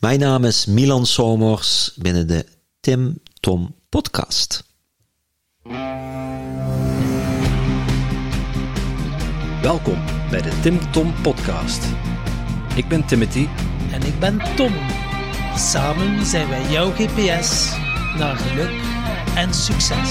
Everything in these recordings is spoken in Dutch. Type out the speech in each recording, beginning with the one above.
Mijn naam is Milan Somers binnen de Tim Tom Podcast. Welkom bij de Tim Tom Podcast. Ik ben Timothy. En ik ben Tom. Samen zijn wij jouw GPS naar geluk en succes.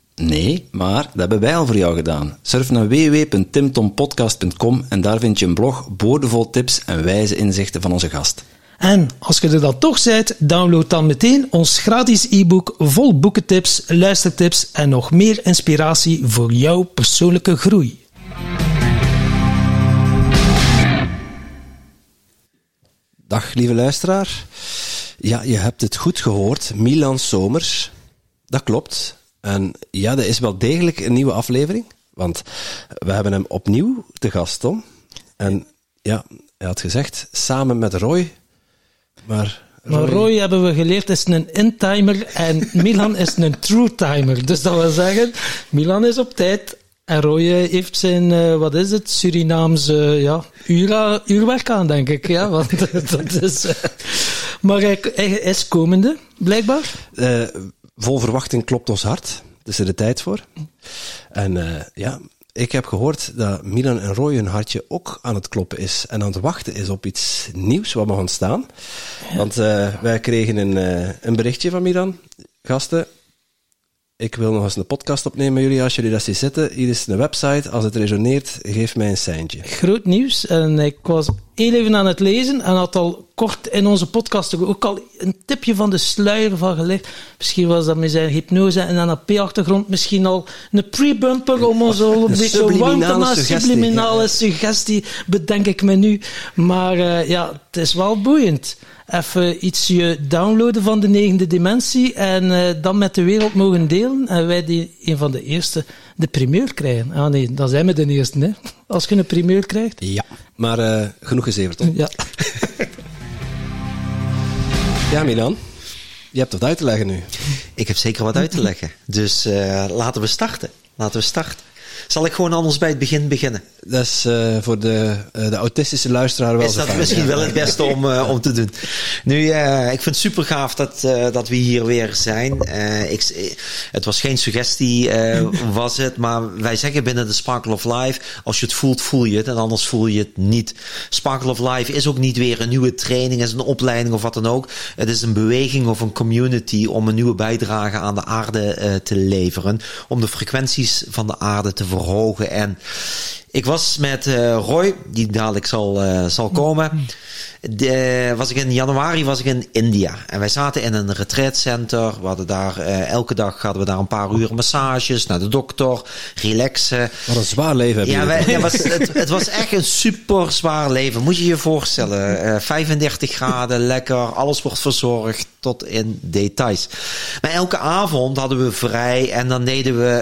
Nee, maar dat hebben wij al voor jou gedaan. Surf naar www.timtompodcast.com en daar vind je een blog boordevol tips en wijze inzichten van onze gast. En als je er dan toch bent, download dan meteen ons gratis e-book vol boekentips, luistertips en nog meer inspiratie voor jouw persoonlijke groei. Dag lieve luisteraar. Ja, je hebt het goed gehoord. Milan Somers. Dat klopt. En ja, dat is wel degelijk een nieuwe aflevering. Want we hebben hem opnieuw te gast, Tom. En ja, hij had gezegd, samen met Roy. Maar Roy, maar Roy hebben we geleerd is een in-timer en Milan is een true-timer. Dus dat wil zeggen, Milan is op tijd en Roy heeft zijn, uh, wat is het, Surinaamse ja, uur, uurwerk aan, denk ik. Ja, want dat is... Uh, maar hij, hij, is komende, blijkbaar. Vol verwachting klopt ons hart. Het is er de tijd voor. En uh, ja, ik heb gehoord dat Milan en Roy hun hartje ook aan het kloppen is en aan het wachten is op iets nieuws wat mag ontstaan. Want uh, wij kregen een, uh, een berichtje van Milan. Gasten, ik wil nog eens een podcast opnemen met jullie als jullie dat zien zitten. Hier is een website. Als het resoneert, geef mij een seintje. Groot nieuws. En ik was heel even aan het lezen en had al kort in onze podcast ook al een tipje van de sluier van gelegd. Misschien was dat met zijn hypnose en een AP-achtergrond misschien al een pre-bumper om ons al een, een beetje warm te maken. Subliminale suggestie, bedenk ik me nu. Maar uh, ja, het is wel boeiend even iets je downloaden van de negende dimensie en uh, dan met de wereld mogen delen. En wij die een van de eerste de primeur krijgen. Ah nee, dan zijn we de eerste, hè? Als je een primeur krijgt. Ja, maar uh, genoeg gezeverd, toch? Ja. ja, Milan. Je hebt wat uit te leggen nu. Ik heb zeker wat uit te leggen. Dus uh, laten we starten. Laten we starten. Zal ik gewoon anders bij het begin beginnen? Dat is uh, voor de, uh, de autistische luisteraar wel Is dat misschien wel het beste om, uh, om te doen. Nu, ik vind het super gaaf dat, dat we hier weer zijn. ik, het was geen suggestie, was het. Maar wij zeggen binnen de Sparkle of Life, als je het voelt, voel je het. En anders voel je het niet. Sparkle of Life is ook niet weer een nieuwe training, is een opleiding of wat dan ook. Het is een beweging of een community om een nieuwe bijdrage aan de aarde te leveren. Om de frequenties van de aarde te verhogen. En ik was met uh, Roy, die dadelijk zal, uh, zal komen. De, was ik in januari was ik in India. En wij zaten in een retreatcenter. We hadden daar uh, elke dag hadden we daar een paar uur massages, naar de dokter, relaxen. Wat een zwaar leven heb je. Ja, wij, ja was, het, het, was echt een super zwaar leven. Moet je je voorstellen. 35 graden, lekker, alles wordt verzorgd tot in details. Maar elke avond hadden we vrij en dan deden we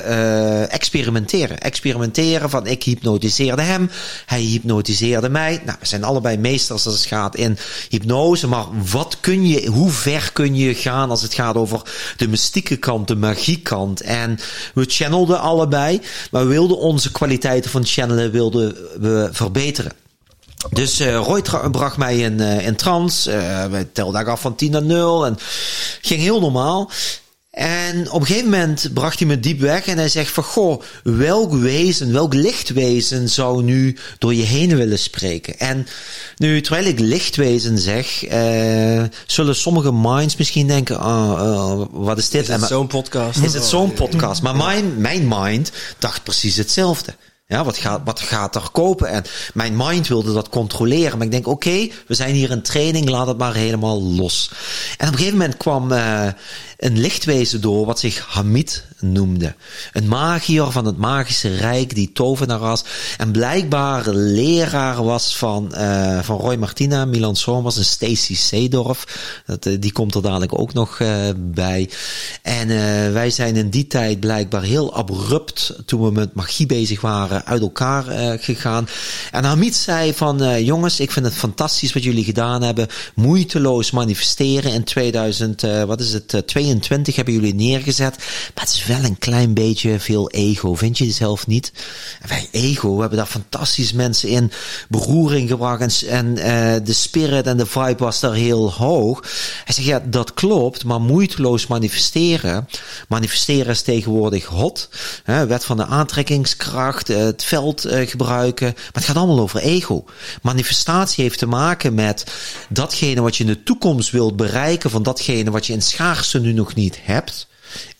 experimenteren. Experimenteren van ik hypnotiseerde hem, hij hypnotiseerde mij. Nou, we zijn allebei meesters als het gaat in hypnose, maar wat kun je, hoe ver kun je gaan als het gaat over de mystieke kant, de magiekant? En we channelden allebei, maar we wilden onze kwaliteiten van channelen wilden we verbeteren. Dus uh, Roy bracht mij in, uh, in trance. Uh, we telden af van 10 naar 0 en ging heel normaal. En op een gegeven moment bracht hij me diep weg en hij zegt van, goh, welk wezen, welk lichtwezen zou nu door je heen willen spreken? En nu, terwijl ik lichtwezen zeg, zullen sommige minds misschien denken, ah, uh, wat is dit? Is het zo'n podcast? Is het zo'n podcast? Maar mijn, mijn mind dacht precies hetzelfde. Ja, wat gaat, wat gaat er kopen? En mijn mind wilde dat controleren. Maar ik denk, oké, we zijn hier in training, laat het maar helemaal los. En op een gegeven moment kwam uh, een lichtwezen door wat zich Hamid noemde. Een magier van het magische rijk die tovenaar was. En blijkbaar leraar was van, uh, van Roy Martina, Milan Somers en Stacy Seedorf. Dat, uh, die komt er dadelijk ook nog bij. En wij zijn in die tijd blijkbaar heel abrupt, toen we met magie bezig waren, uit elkaar gegaan. En Hamid zei van, jongens, ik vind het fantastisch wat jullie gedaan hebben. Moeiteloos manifesteren in 2000, uh, wat is het, 22 hebben jullie neergezet. Maar het is wel een klein beetje veel ego, vind je zelf niet? En wij ego, we hebben daar fantastisch mensen in beroering gebracht. En, en de spirit en de vibe was daar heel hoog. Hij zegt, ja, dat klopt, maar moeiteloos manifesteren. Manifesteren is tegenwoordig hot. Hè, wet van de aantrekkingskracht, het veld uh, gebruiken. Maar het gaat allemaal over ego. Manifestatie heeft te maken met datgene wat je in de toekomst wilt bereiken, van datgene wat je in schaarste nu nog niet hebt.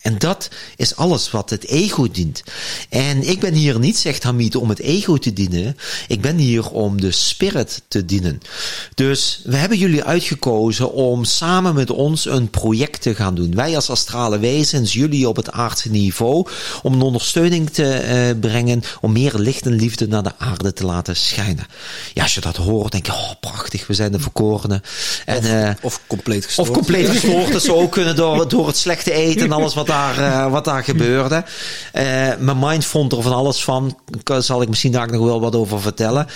En dat is alles wat het ego dient. En ik ben hier niet, zegt Hamid, om het ego te dienen. Ik ben hier om de spirit te dienen. Dus we hebben jullie uitgekozen om samen met ons een project te gaan doen. Wij als astrale wezens, jullie op het aardse niveau, om een ondersteuning te uh, brengen, om meer licht en liefde naar de aarde te laten schijnen. Ja, als je dat hoort, denk je, oh prachtig, we zijn de verkorenen. En, of, uh, of compleet gestoord. Of compleet gestoord, dat zou ook kunnen door, door het slechte eten en alles wat daar, uh, wat daar gebeurde. Uh, mijn mind vond er van alles van. Zal ik misschien daar nog wel wat over vertellen.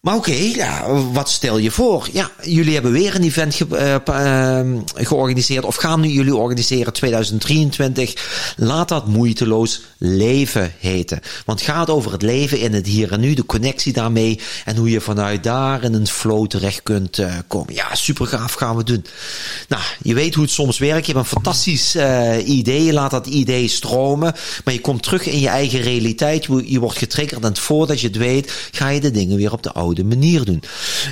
Maar oké, ja, wat stel je voor? Ja, jullie hebben weer een event ge uh, uh, georganiseerd, of gaan jullie organiseren 2023. Laat dat moeiteloos leven heten. Want het gaat over het leven in het hier en nu, de connectie daarmee en hoe je vanuit daar in een flow terecht kunt uh, komen. Ja, super gaaf gaan we doen. Nou, je weet hoe het soms werkt. Je hebt een fantastisch idee, je laat dat idee stromen, maar je komt terug in je eigen realiteit. Je wordt getriggerd en voordat je het weet, ga je de dingen weer op de oude oude manier doen.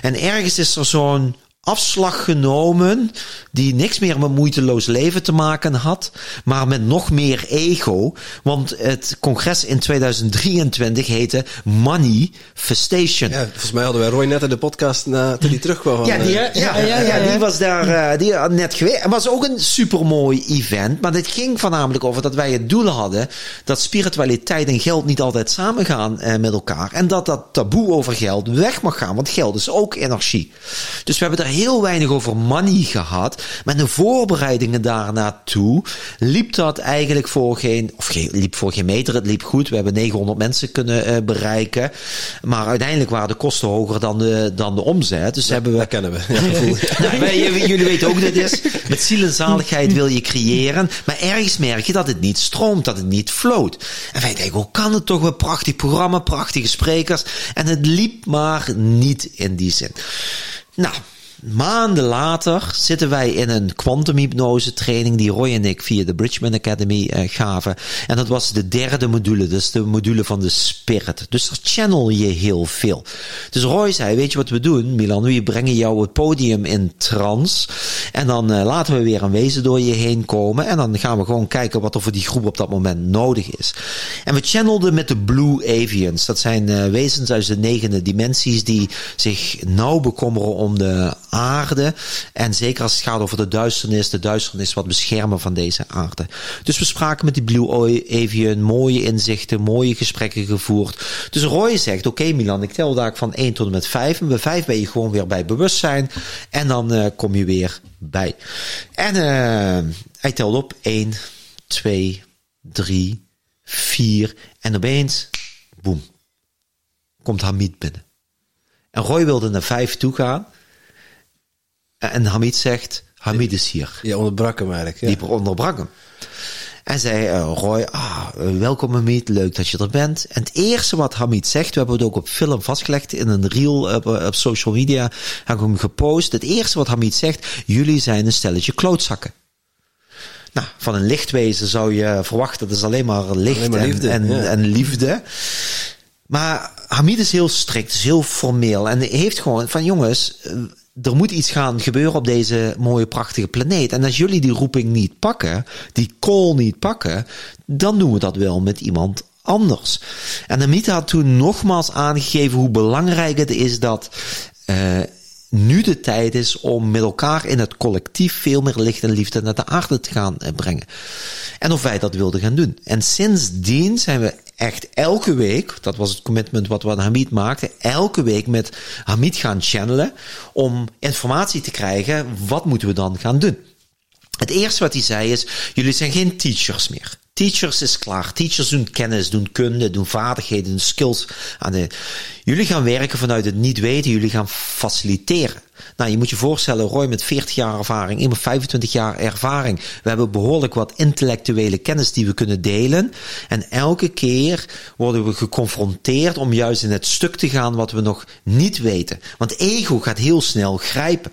En ergens is er zo'n afslag genomen die niks meer met moeiteloos leven te maken had, maar met nog meer ego. Want het congres in 2023 heette Manifestation. Ja, volgens mij hadden wij Roy net in de podcast na, toen hij terugkwam. Ja, die, ja, ja, ja, ja, die was daar uh, die had net geweest. Het was ook een supermooi event, maar dit ging voornamelijk over dat wij het doel hadden dat spiritualiteit en geld niet altijd samengaan uh, met elkaar. En dat dat taboe over geld weg mag gaan, want geld is ook energie. Dus we hebben daar heel weinig over money gehad. Maar de voorbereidingen daarnaartoe liep dat eigenlijk voor geen, of geen, liep voor geen meter. Het liep goed. We hebben 900 mensen kunnen uh, bereiken. Maar uiteindelijk waren de kosten hoger dan de, dan de omzet. Dus ja, hebben we. Dat kennen we. Ja, nou, wij, jullie weten ook dat het is. Met ziel en zaligheid wil je creëren. Maar ergens merk je dat het niet stroomt, dat het niet floot. En wij denken, hoe kan het toch? Een prachtig programma, prachtige sprekers. En het liep maar niet in die zin. Nou, Maanden later zitten wij in een kwantumhypnose training die Roy en ik via de Bridgman Academy uh, gaven. En dat was de derde module, dus de module van de spirit. Dus daar channel je heel veel. Dus Roy zei, weet je wat we doen, Milan? We brengen jou het podium in trance. En dan uh, laten we weer een wezen door je heen komen. En dan gaan we gewoon kijken wat er voor die groep op dat moment nodig is. En we channelden met de Blue Avians. Dat zijn uh, wezens uit de negende dimensies die zich nauw bekommeren om de aarde. En zeker als het gaat over de duisternis, de duisternis wat beschermen van deze aarde. Dus we spraken met die Blue Avian, mooie inzichten, mooie gesprekken gevoerd. Dus Roy zegt, oké Milan, ik tel daar van 1 tot en met 5. En bij 5 ben je gewoon weer bij bewustzijn. En dan uh, kom je weer bij. En uh, hij telde op 1, 2, 3, 4. En opeens, boem, komt Hamid binnen. En Roy wilde naar 5 toe gaan. En Hamid zegt, Hamid is hier. Je onderbrak hem eigenlijk. Ja. Die onderbrak hem. En zei uh, Roy, ah, welkom Hamid, leuk dat je er bent. En het eerste wat Hamid zegt, we hebben het ook op film vastgelegd in een reel op, op social media, heb ik hem gepost. Het eerste wat Hamid zegt, jullie zijn een stelletje klootzakken. Nou, van een lichtwezen zou je verwachten, dat is alleen maar licht alleen maar liefde, en, en, ja. en liefde. Maar Hamid is heel strikt, is heel formeel en heeft gewoon van jongens, er moet iets gaan gebeuren op deze mooie, prachtige planeet. En als jullie die roeping niet pakken, die call niet pakken, dan doen we dat wel met iemand anders. En Hamid had toen nogmaals aangegeven hoe belangrijk het is dat uh, nu de tijd is om met elkaar in het collectief veel meer licht en liefde naar de aarde te gaan eh, brengen. En of wij dat wilden gaan doen. En sindsdien zijn we echt elke week, dat was het commitment wat we aan Hamid maakten, elke week met Hamid gaan channelen om informatie te krijgen, wat moeten we dan gaan doen. Het eerste wat hij zei is, jullie zijn geen teachers meer. Teachers is klaar. Teachers doen kennis, doen kunde, doen vaardigheden, doen skills. Aan de, jullie gaan werken vanuit het niet weten. Jullie gaan faciliteren. Nou, je moet je voorstellen, Roy met 40 jaar ervaring, ik met 25 jaar ervaring. We hebben behoorlijk wat intellectuele kennis die we kunnen delen. En elke keer worden we geconfronteerd om juist in het stuk te gaan wat we nog niet weten. Want ego gaat heel snel grijpen.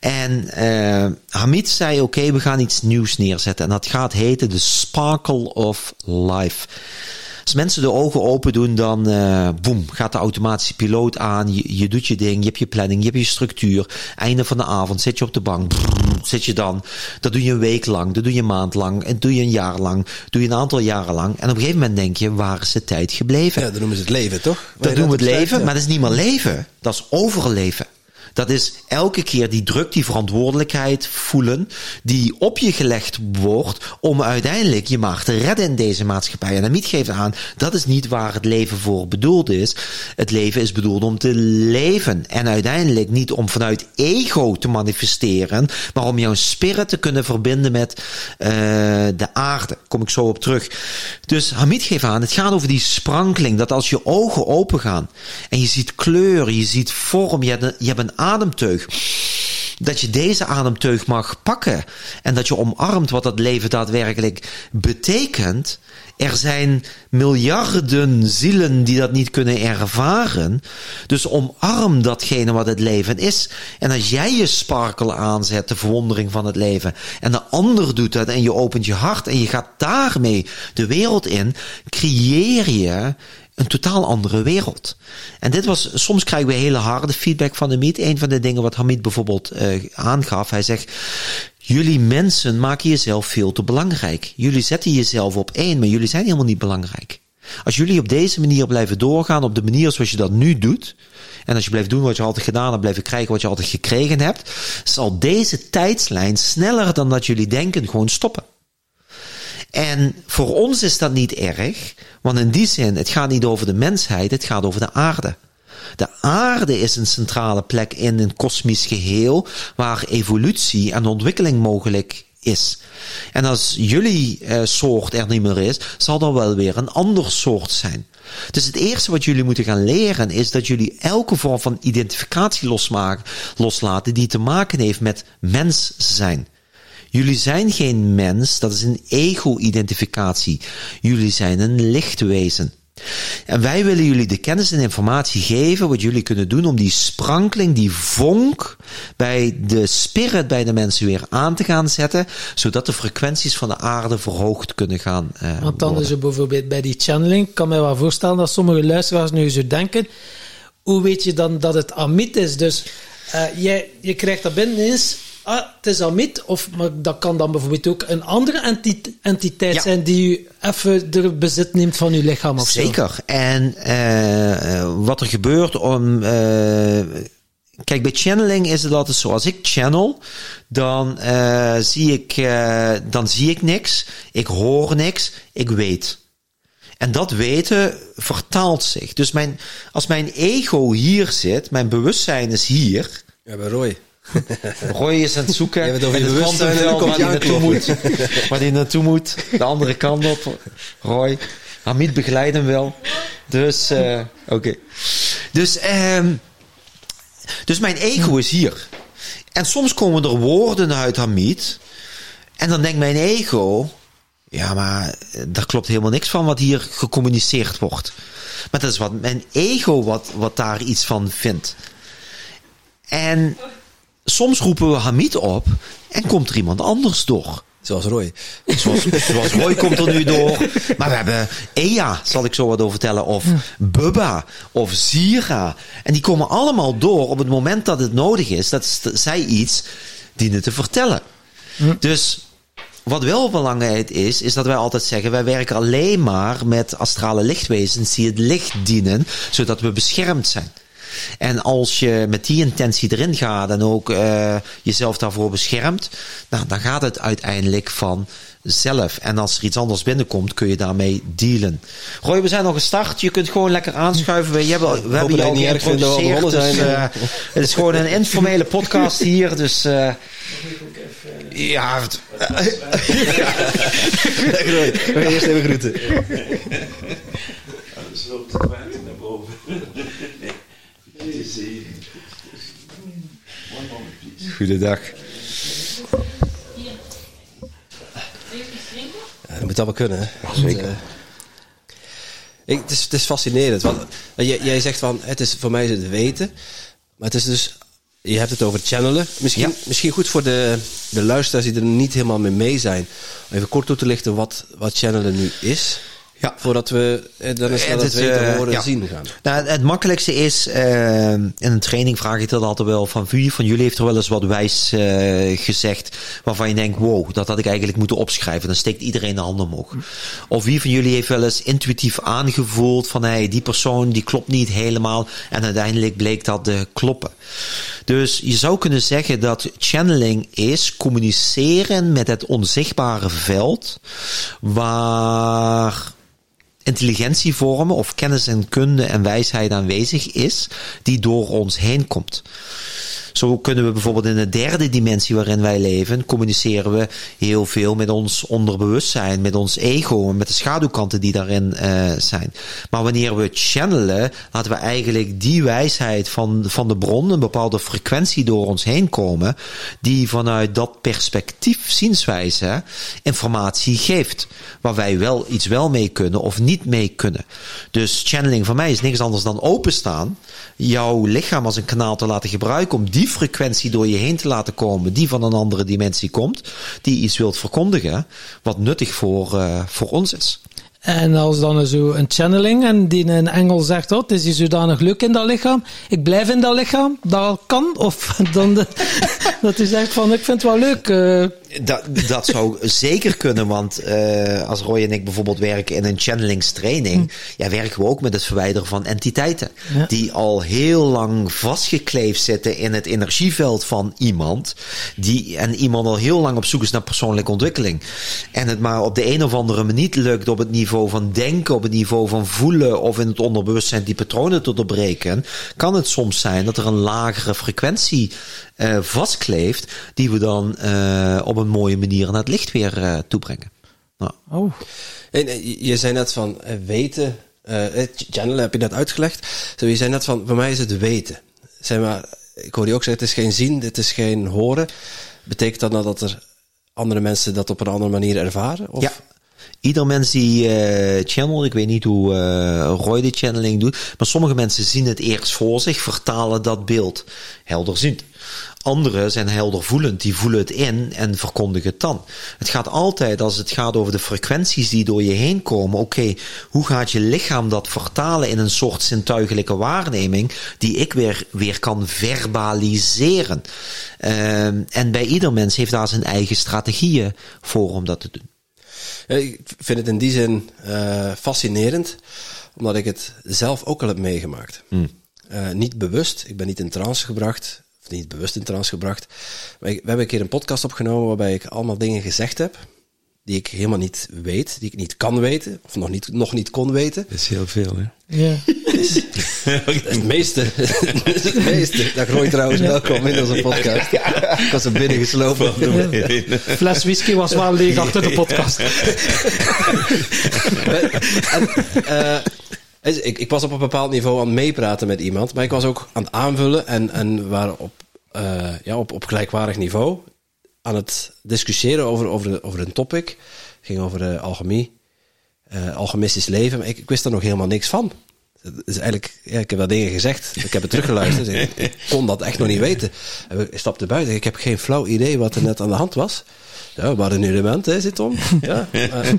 En uh, Hamid zei, oké, we gaan iets nieuws neerzetten. En dat gaat heten de Sparkle of Life. Als mensen de ogen open doen, dan uh, boem, gaat de automatische piloot aan. Je, je doet je ding, je hebt je planning, je hebt je structuur. Einde van de avond zit je op de bank, brrr, zit je dan. Dat doe je een week lang, dat doe je een maand lang, en doe je een jaar lang, doe je een aantal jaren lang. En op een gegeven moment denk je, waar is de tijd gebleven? Ja, dan noemen ze het leven, toch? Dat noemen we het leven, ja. maar dat is niet meer leven. Dat is overleven. Dat is elke keer die druk, die verantwoordelijkheid voelen, die op je gelegd wordt om uiteindelijk je maar te redden in deze maatschappij. En Amit geeft aan, dat is niet waar het leven voor bedoeld is. Het leven is bedoeld om te leven. En uiteindelijk niet om vanuit ego te manifesteren, maar om jouw spirit te kunnen verbinden met uh, de aarde. Kom ik zo op terug. Dus Hamid geeft aan, het gaat over die sprankeling, dat als je ogen open gaan en je ziet kleur, je ziet vorm, je hebt een, je hebt een ademteug. Dat je deze ademteug mag pakken en dat je omarmt wat dat leven daadwerkelijk betekent. Er zijn miljarden zielen die dat niet kunnen ervaren. Dus omarm datgene wat het leven is. En als jij je sparkel aanzet, de verwondering van het leven, en de ander doet dat en je opent je hart en je gaat daarmee de wereld in, creëer je een totaal andere wereld. En dit was, soms krijgen we hele harde feedback van Hamid. Een van de dingen wat Hamid bijvoorbeeld uh, aangaf, hij zegt, jullie mensen maken jezelf veel te belangrijk. Jullie zetten jezelf op één, maar jullie zijn helemaal niet belangrijk. Als jullie op deze manier blijven doorgaan, op de manier zoals je dat nu doet, en als je blijft doen wat je altijd gedaan hebt, blijven krijgen wat je altijd gekregen hebt, zal deze tijdslijn sneller dan dat jullie denken gewoon stoppen. En voor ons is dat niet erg, want in die zin, het gaat niet over de mensheid, het gaat over de aarde. De aarde is een centrale plek in een kosmisch geheel waar evolutie en ontwikkeling mogelijk is. En als jullie uh, soort er niet meer is, zal er wel weer een ander soort zijn. Dus het eerste wat jullie moeten gaan leren is dat jullie elke vorm van identificatie losmaken, loslaten die te maken heeft met mens zijn. Jullie zijn geen mens, dat is een ego-identificatie. Jullie zijn een lichtwezen. En wij willen jullie de kennis en informatie geven wat jullie kunnen doen om die sprankeling, die vonk bij de spirit bij de mensen weer aan te gaan zetten, zodat de frequenties van de aarde verhoogd kunnen gaan. Uh, Want dan worden. is er bijvoorbeeld bij die channeling, ik kan mij wel voorstellen dat sommige luisteraars nu zo denken, hoe weet je dan dat het Amit is? Dus uh, jij, je krijgt dat binnen eens ah, het is Amit, of maar dat kan dan bijvoorbeeld ook een andere enti entiteit ja. zijn die u even de bezit neemt van uw lichaam of Zeker. Zo. En uh, wat er gebeurt om. Uh, kijk, bij channeling is het altijd zo. Als ik channel, dan, uh, zie ik, dan zie ik niks, ik hoor niks, ik weet. En dat weten vertaalt zich. Dus mijn, als mijn ego hier zit, mijn bewustzijn is hier. Ja, bij Roy. Roy is aan het zoeken. Je bent over je en het bewustzijn waar hij naartoe moet. Waar hij naartoe moet. De andere kant op. Roy. Hamid begeleidt hem wel. Dus, uh, oké. Okay. Dus, um, dus mijn ego is hier. En soms komen er woorden uit Hamid. En dan denkt mijn ego... Ja, maar daar klopt helemaal niks van wat hier gecommuniceerd wordt. Maar dat is wat mijn ego wat, wat daar iets van vindt. En soms roepen we Hamid op en komt er iemand anders door. Zoals Roy. Zoals, zoals Roy komt er nu door. Maar we hebben Ea, zal ik zo wat over vertellen. Of Bubba. Of Zira. En die komen allemaal door op het moment dat het nodig is. Dat zij iets dienen te vertellen. Dus wat wel belangrijk is, is dat wij altijd zeggen: wij werken alleen maar met astrale lichtwezens die het licht dienen, zodat we beschermd zijn. En als je met die intentie erin gaat en ook uh, jezelf daarvoor beschermt, nou, dan gaat het uiteindelijk van zelf. En als er iets anders binnenkomt, kun je daarmee dealen. Roy, we zijn al gestart. Je kunt gewoon lekker aanschuiven. We hebben, we hebben je al geïntroduceerd. Dus, uh, het is gewoon een informele podcast hier. Dus uh, ja. Roy, we gaan eerst even groeten boven. Goedendag. Ja, dat moet dat wel kunnen. Hè? Zeker. Want, uh, ik, het, is, het is fascinerend. Want jij, jij zegt van, het is, voor mij is het weten. Maar het is dus, je hebt het over channelen. Misschien, ja. misschien goed voor de, de luisteraars die er niet helemaal mee mee zijn. Om even kort toe te lichten wat, wat channelen nu is. Ja. Voordat we dan eens naar het, weten horen ja. zien gaan. Nou, het makkelijkste is, uh, in een training vraag ik dat altijd wel van wie van jullie heeft er wel eens wat wijs uh, gezegd waarvan je denkt, wow, dat had ik eigenlijk moeten opschrijven. Dan steekt iedereen de handen omhoog. Of wie van jullie heeft wel eens intuïtief aangevoeld van hey, die persoon die klopt niet helemaal en uiteindelijk bleek dat te kloppen. Dus je zou kunnen zeggen dat channeling is communiceren met het onzichtbare veld waar intelligentie vormen of kennis en kunde en wijsheid aanwezig is, die door ons heen komt. Zo kunnen we bijvoorbeeld in de derde dimensie waarin wij leven, communiceren we heel veel met ons onderbewustzijn, met ons ego en met de schaduwkanten die daarin uh, zijn. Maar wanneer we channelen, laten we eigenlijk die wijsheid van, van de bron, een bepaalde frequentie door ons heen komen, die vanuit dat perspectief, zienswijze, informatie geeft. Waar wij wel iets wel mee kunnen of niet mee kunnen. Dus channeling voor mij is niks anders dan openstaan, jouw lichaam als een kanaal te laten gebruiken om frequentie door je heen te laten komen, die van een andere dimensie komt, die iets wilt verkondigen, wat nuttig voor, uh, voor ons is. En als dan zo een channeling en die een engel zegt, oh, het is hier zodanig leuk in dat lichaam, ik blijf in dat lichaam, dat kan, of dan de, dat hij zegt van, ik vind het wel leuk. Uh. Dat, dat zou zeker kunnen, want uh, als Roy en ik bijvoorbeeld werken in een channelingstraining, hm. ja, werken we ook met het verwijderen van entiteiten, ja. die al heel lang vastgekleefd zitten in het energieveld van iemand, die, en iemand al heel lang op zoek is naar persoonlijke ontwikkeling. En het maar op de een of andere manier niet lukt op het niveau van denken, op het niveau van voelen of in het onderbewustzijn die patronen te doorbreken, kan het soms zijn dat er een lagere frequentie uh, vastkleeft, die we dan uh, op een mooie manier naar het licht weer uh, toebrengen. Nou. Oh. En, je zei net van weten, channel heb je net uitgelegd. Zo, je zei net van, voor mij is het weten. Zeg maar, ik hoor je ook zeggen, het is geen zien, het is geen horen. Betekent dat nou dat er andere mensen dat op een andere manier ervaren? Of? Ja. Ieder mens die uh, channel, ik weet niet hoe uh, Roy de channeling doet, maar sommige mensen zien het eerst voor zich, vertalen dat beeld helderziend. Anderen zijn heldervoelend, die voelen het in en verkondigen het dan. Het gaat altijd, als het gaat over de frequenties die door je heen komen, oké, okay, hoe gaat je lichaam dat vertalen in een soort zintuigelijke waarneming, die ik weer, weer kan verbaliseren. Uh, en bij ieder mens heeft daar zijn eigen strategieën voor om dat te doen. Ik vind het in die zin uh, fascinerend, omdat ik het zelf ook al heb meegemaakt. Mm. Uh, niet bewust, ik ben niet in trance gebracht, of niet bewust in trance gebracht. Maar ik, we hebben een keer een podcast opgenomen waarbij ik allemaal dingen gezegd heb die ik helemaal niet weet, die ik niet kan weten, of nog niet, nog niet kon weten. Dat is heel veel, hè? Ja. het meeste. het meeste. Dag Roy trouwens, welkom in onze podcast. Ik was er binnen geslopen. Fles whisky was wel leeg achter de podcast. en, uh, ik, ik was op een bepaald niveau aan het meepraten met iemand, maar ik was ook aan het aanvullen en, en waren op, uh, ja, op, op gelijkwaardig niveau aan het discussiëren over, over, over een topic. Het ging over de alchemie, uh, alchemistisch leven. Maar ik, wist er nog helemaal niks van. Dus eigenlijk, ja, ik heb wel dingen gezegd. Ik heb het teruggeluisterd. ik, kon dat echt nog niet weten. Ik stapte buiten. Ik heb geen flauw idee wat er net aan de hand was. Ja, waar een element, hè, zit om. Ja, maar,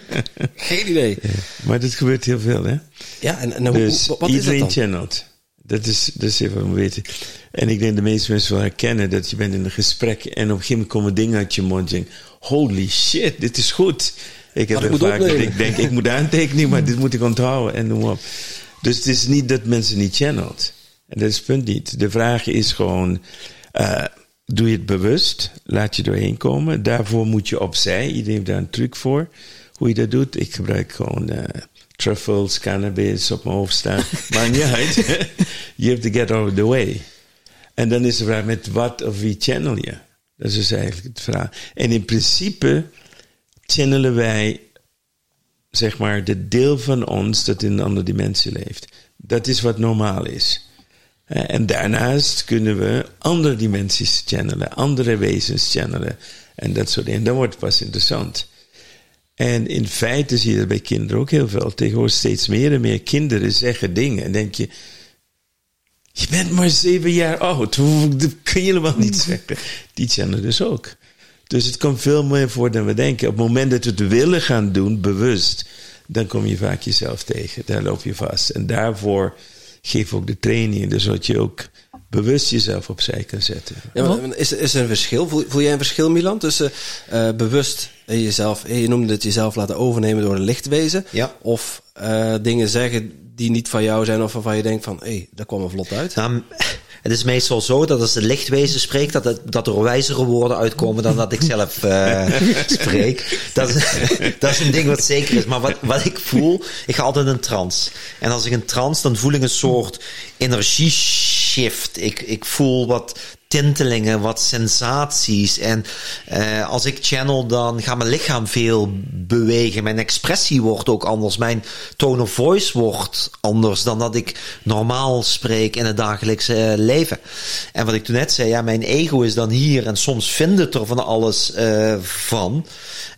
geen idee. Maar dit gebeurt heel veel, hè? Ja, en, en dus hoe, wat iedereen is dat channelt. Dat is, dat is even om weten. En ik denk de meeste mensen wel herkennen dat je bent in een gesprek en op een gegeven moment komen dingen uit je mond. En holy shit, dit is goed. Ik heb vaak dat ik denk, ik moet aantekenen, maar dit moet ik onthouden en noem op. Dus het is niet dat mensen niet channelt. En dat is het punt niet. De vraag is gewoon, eh, doe je het bewust? Laat je doorheen komen. Daarvoor moet je opzij. Iedereen heeft daar een truc voor. Hoe je dat doet. Ik gebruik gewoon eh, truffles, cannabis op mijn hoofd staan. Maakt niet uit. you have to get out of the way. En dan is de vraag, met wat of wie channel je? Dat is dus eigenlijk de vraag. En in principe channelen wij, zeg maar, de deel van ons dat in een andere dimensie leeft. Dat is wat normaal is. Eh, En daarnaast kunnen we andere dimensies channelen, andere wezens channelen en dat soort dingen. Dan wordt het pas interessant. En in feite zie je dat bij kinderen ook heel veel. Tegenwoordig steeds meer en meer kinderen zeggen dingen. En denk je, je bent maar zeven jaar oud. Dat kun je helemaal niet zeggen. Die channelen dus ook. Dus het komt veel meer voor dan we denken. Op het moment dat we het willen gaan doen, bewust, dan kom je vaak jezelf tegen. Daar loop je vast. En daarvoor geef ook de training, dus dat je ook bewust jezelf opzij kan zetten. Ja, maar is, is er een verschil? Voel, voel jij een verschil, Milan, tussen eh, bewust jezelf, eh, je noemde het jezelf laten overnemen door een lichtwezen, Ja. of eh, dingen zeggen die niet van jou zijn of waarvan je denkt van, hé, hey, dat kwam er vlot uit. Nou, het is meestal zo dat als de lichtwezen spreekt, dat, het, dat er wijzere woorden uitkomen dan dat ik zelf eh, spreek. Dat is, dat is een ding wat zeker is. Maar wat, wat ik voel, ik ga altijd in een trance. En als ik in trance, dan voel ik een soort energieshift. Ik, ik voel wat tintelingen, wat sensaties. En eh, als ik channel, dan gaat mijn lichaam veel bewegen. Mijn expressie wordt ook anders. Mijn tone of voice wordt anders dan dat ik normaal spreek in het dagelijkse eh, leven. En wat ik toen net zei, ja, mijn ego is dan hier en soms vindt het er van alles eh, van.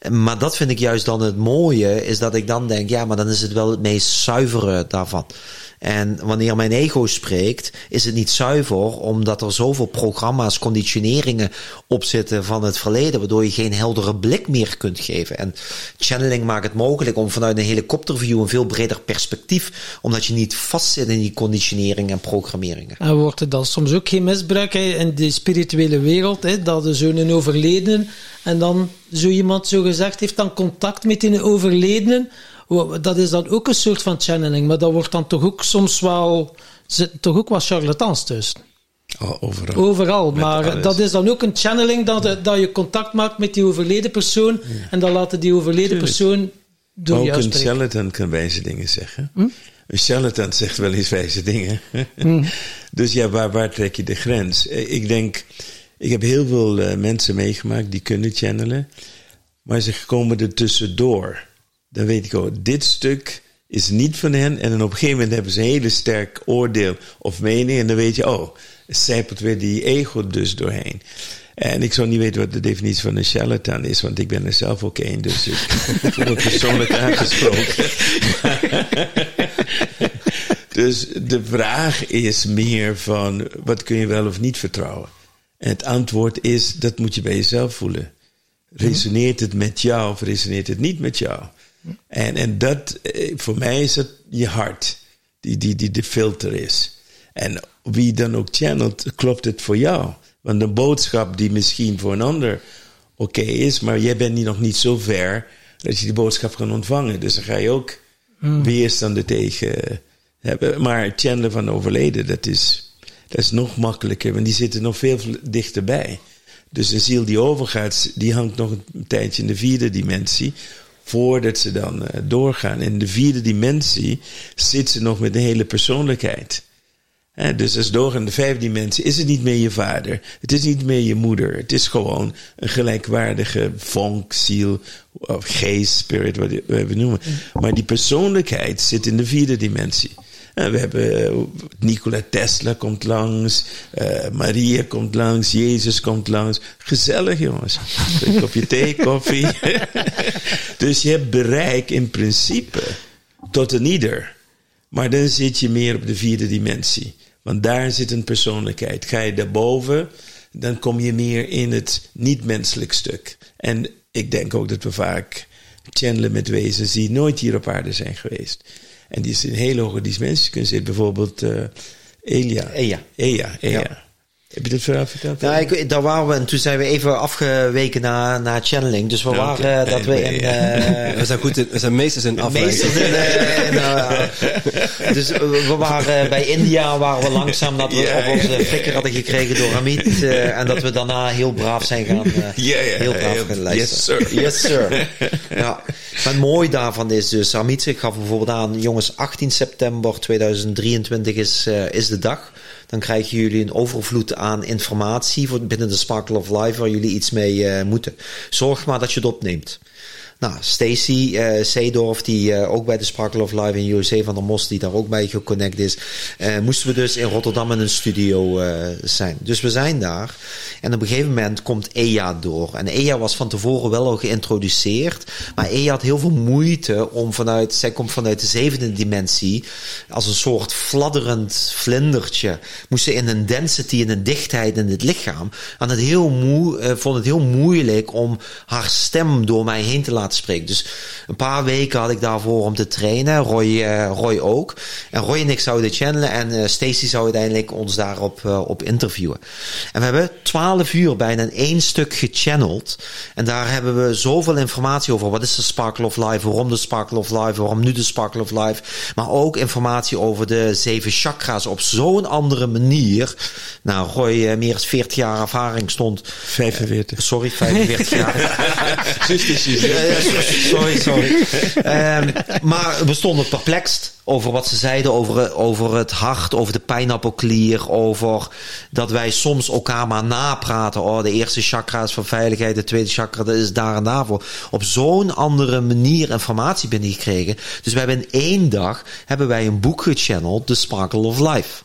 Maar dat vind ik juist dan het mooie, is dat ik dan denk, ja, maar dan is het wel het meest zuivere daarvan. En wanneer mijn ego spreekt, is het niet zuiver, omdat er zoveel programma's, conditioneringen op zitten van het verleden, waardoor je geen heldere blik meer kunt geven. En channeling maakt het mogelijk om vanuit een helikopterview een veel breder perspectief, omdat je niet vastzit in die conditioneringen en programmeringen. En wordt er dan soms ook geen misbruik hè, in de spirituele wereld, hè, dat er zo'n overledene en dan zo iemand zo gezegd heeft dan contact met een overledene. Dat is dan ook een soort van channeling, maar dat wordt dan toch ook soms wel, zitten toch ook wat charlatans tussen. Oh, overal. Overal, Met maar alles. dat is dan ook een channeling dat, dat je contact maakt met die overleden persoon en dan laten die overleden Tuurlijk. persoon door ook jou een spreken. charlatan kan wijze dingen zeggen. Een charlatan zegt wel eens wijze dingen. dus ja, waar, waar trek je de grens? Eh, Ik denk, ik heb heel veel eh, mensen meegemaakt die kunnen channelen. Maar ze komen er tussendoor. Dan weet ik ook, dit stuk is niet van hen. En dan op een gegeven moment hebben ze een hele sterk oordeel of mening. En dan weet je, oh, zijpelt weer die ego dus doorheen. En ik zou niet weten wat de definitie van een charlatan is, want ik ben er zelf ook één, dus ik voel me persoonlijk aangesproken. dus de vraag is meer van, wat kun je wel of niet vertrouwen? En het antwoord is, dat moet je bij jezelf voelen. Resoneert het met jou of resoneert het niet met jou? En, en dat, eh, voor mij is het je hart, die, die, die de filter is. En wie dan ook channelt, klopt het voor jou. Want een boodschap die misschien voor een ander oké is, maar jij bent niet, nog niet zo ver dat je die boodschap kan ontvangen. Dus dan ga je ook weerstanden tegen hebben. Maar channelen van overleden, dat is, dat is nog makkelijker, want die zitten nog veel dichterbij. Dus een ziel die overgaat, die hangt nog een tijdje in de vierde dimensie. Voordat ze dan eh, doorgaan. In de vierde dimensie zit ze nog met de hele persoonlijkheid. Dus als doorgaan in de vijfde dimensie is het niet meer je vader. Het is niet meer je moeder. Het is gewoon een gelijkwaardige vonk, ziel, of geest, spirit, wat we noemen. Maar die persoonlijkheid zit in de vierde dimensie. En we hebben eh, Nikola Tesla komt langs, eh, Maria komt langs, Jezus komt langs. Gezellig jongens. Een kopje thee, koffie. dus je hebt bereik in principe tot een ieder. Maar dan zit je meer op de vierde dimensie. Want daar zit een persoonlijkheid. Ga je daarboven, dan kom je meer in het niet-menselijk stuk. En ik denk ook dat we vaak channelen met wezens die nooit hier op aarde zijn geweest. En die in hele hoge dimensies kunnen zitten. Bijvoorbeeld eh, Elia. Ea. Ea, Ea. Heb je dit verhaal verteld? Ja, ik, daar waren we en toen zijn we even afgeweken naar, naar channeling. Dus we waren eh, dat we in... eh, We zijn goed in, we zijn meesters in afwijken. Meesters in, eh, dus we waren bij India waren we langzaam dat we op onze flikker hadden gekregen door Amit. eh, en dat we daarna heel braaf zijn gaan, eh, Ja, ja, heel braaf gaan luisteren. yes, sir. Yes, sir. ja. Maar het mooie daarvan is dus, Amit ik gaf bijvoorbeeld aan, jongens, 18 september 2023 is, eh, is de dag. Dan krijgen jullie een overvloed aan informatie voor binnen de Sparkle of Life waar jullie iets mee eh, moeten. Zorg maar dat je het opneemt. Nou, Stacy eh Seedorf, die eh, ook bij de Sparkle of Live in USA van der Mos, die daar ook bij geconnect is, eh, moesten we dus in Rotterdam in een studio zijn. Dus we zijn daar. En op een gegeven moment komt Ea door. En Ea was van tevoren wel al geïntroduceerd, maar Ea had heel veel moeite om vanuit, zij komt vanuit de zevende dimensie, als een soort fladderend vlindertje, moest ze in een density en een dichtheid in het lichaam, en het heel moe, vond het heel moeilijk om haar stem door mij heen te laten spreken. Dus een paar weken had ik daarvoor om te trainen. Roy, eh, Roy ook. En Roy en ik zouden channelen. En eh, Stacy zou uiteindelijk ons daarop eh, op interviewen. En we hebben twaalf uur bijna in één stuk gechanneld. En daar hebben we zoveel informatie over. Wat is de Sparkle of Life? Waarom de Sparkle of Life? Waarom nu de Sparkle of Life? Maar ook informatie over de zeven chakra's op zo'n andere manier. Nou, Roy, meer dan 40 jaar ervaring stond 45. Sorry, 45 jaar. Ja, sorry, sorry. Ehm, maar we stonden perplext over wat ze zeiden over, over het hart, over de pijnappelklier, over dat wij soms elkaar maar napraten. Oh, de eerste chakra is voor veiligheid, de tweede chakra dat is daar en daarvoor. Op zo'n andere manier informatie binnengekregen. Dus we hebben in één dag hebben wij een boek gechanneld, The Sparkle of Life.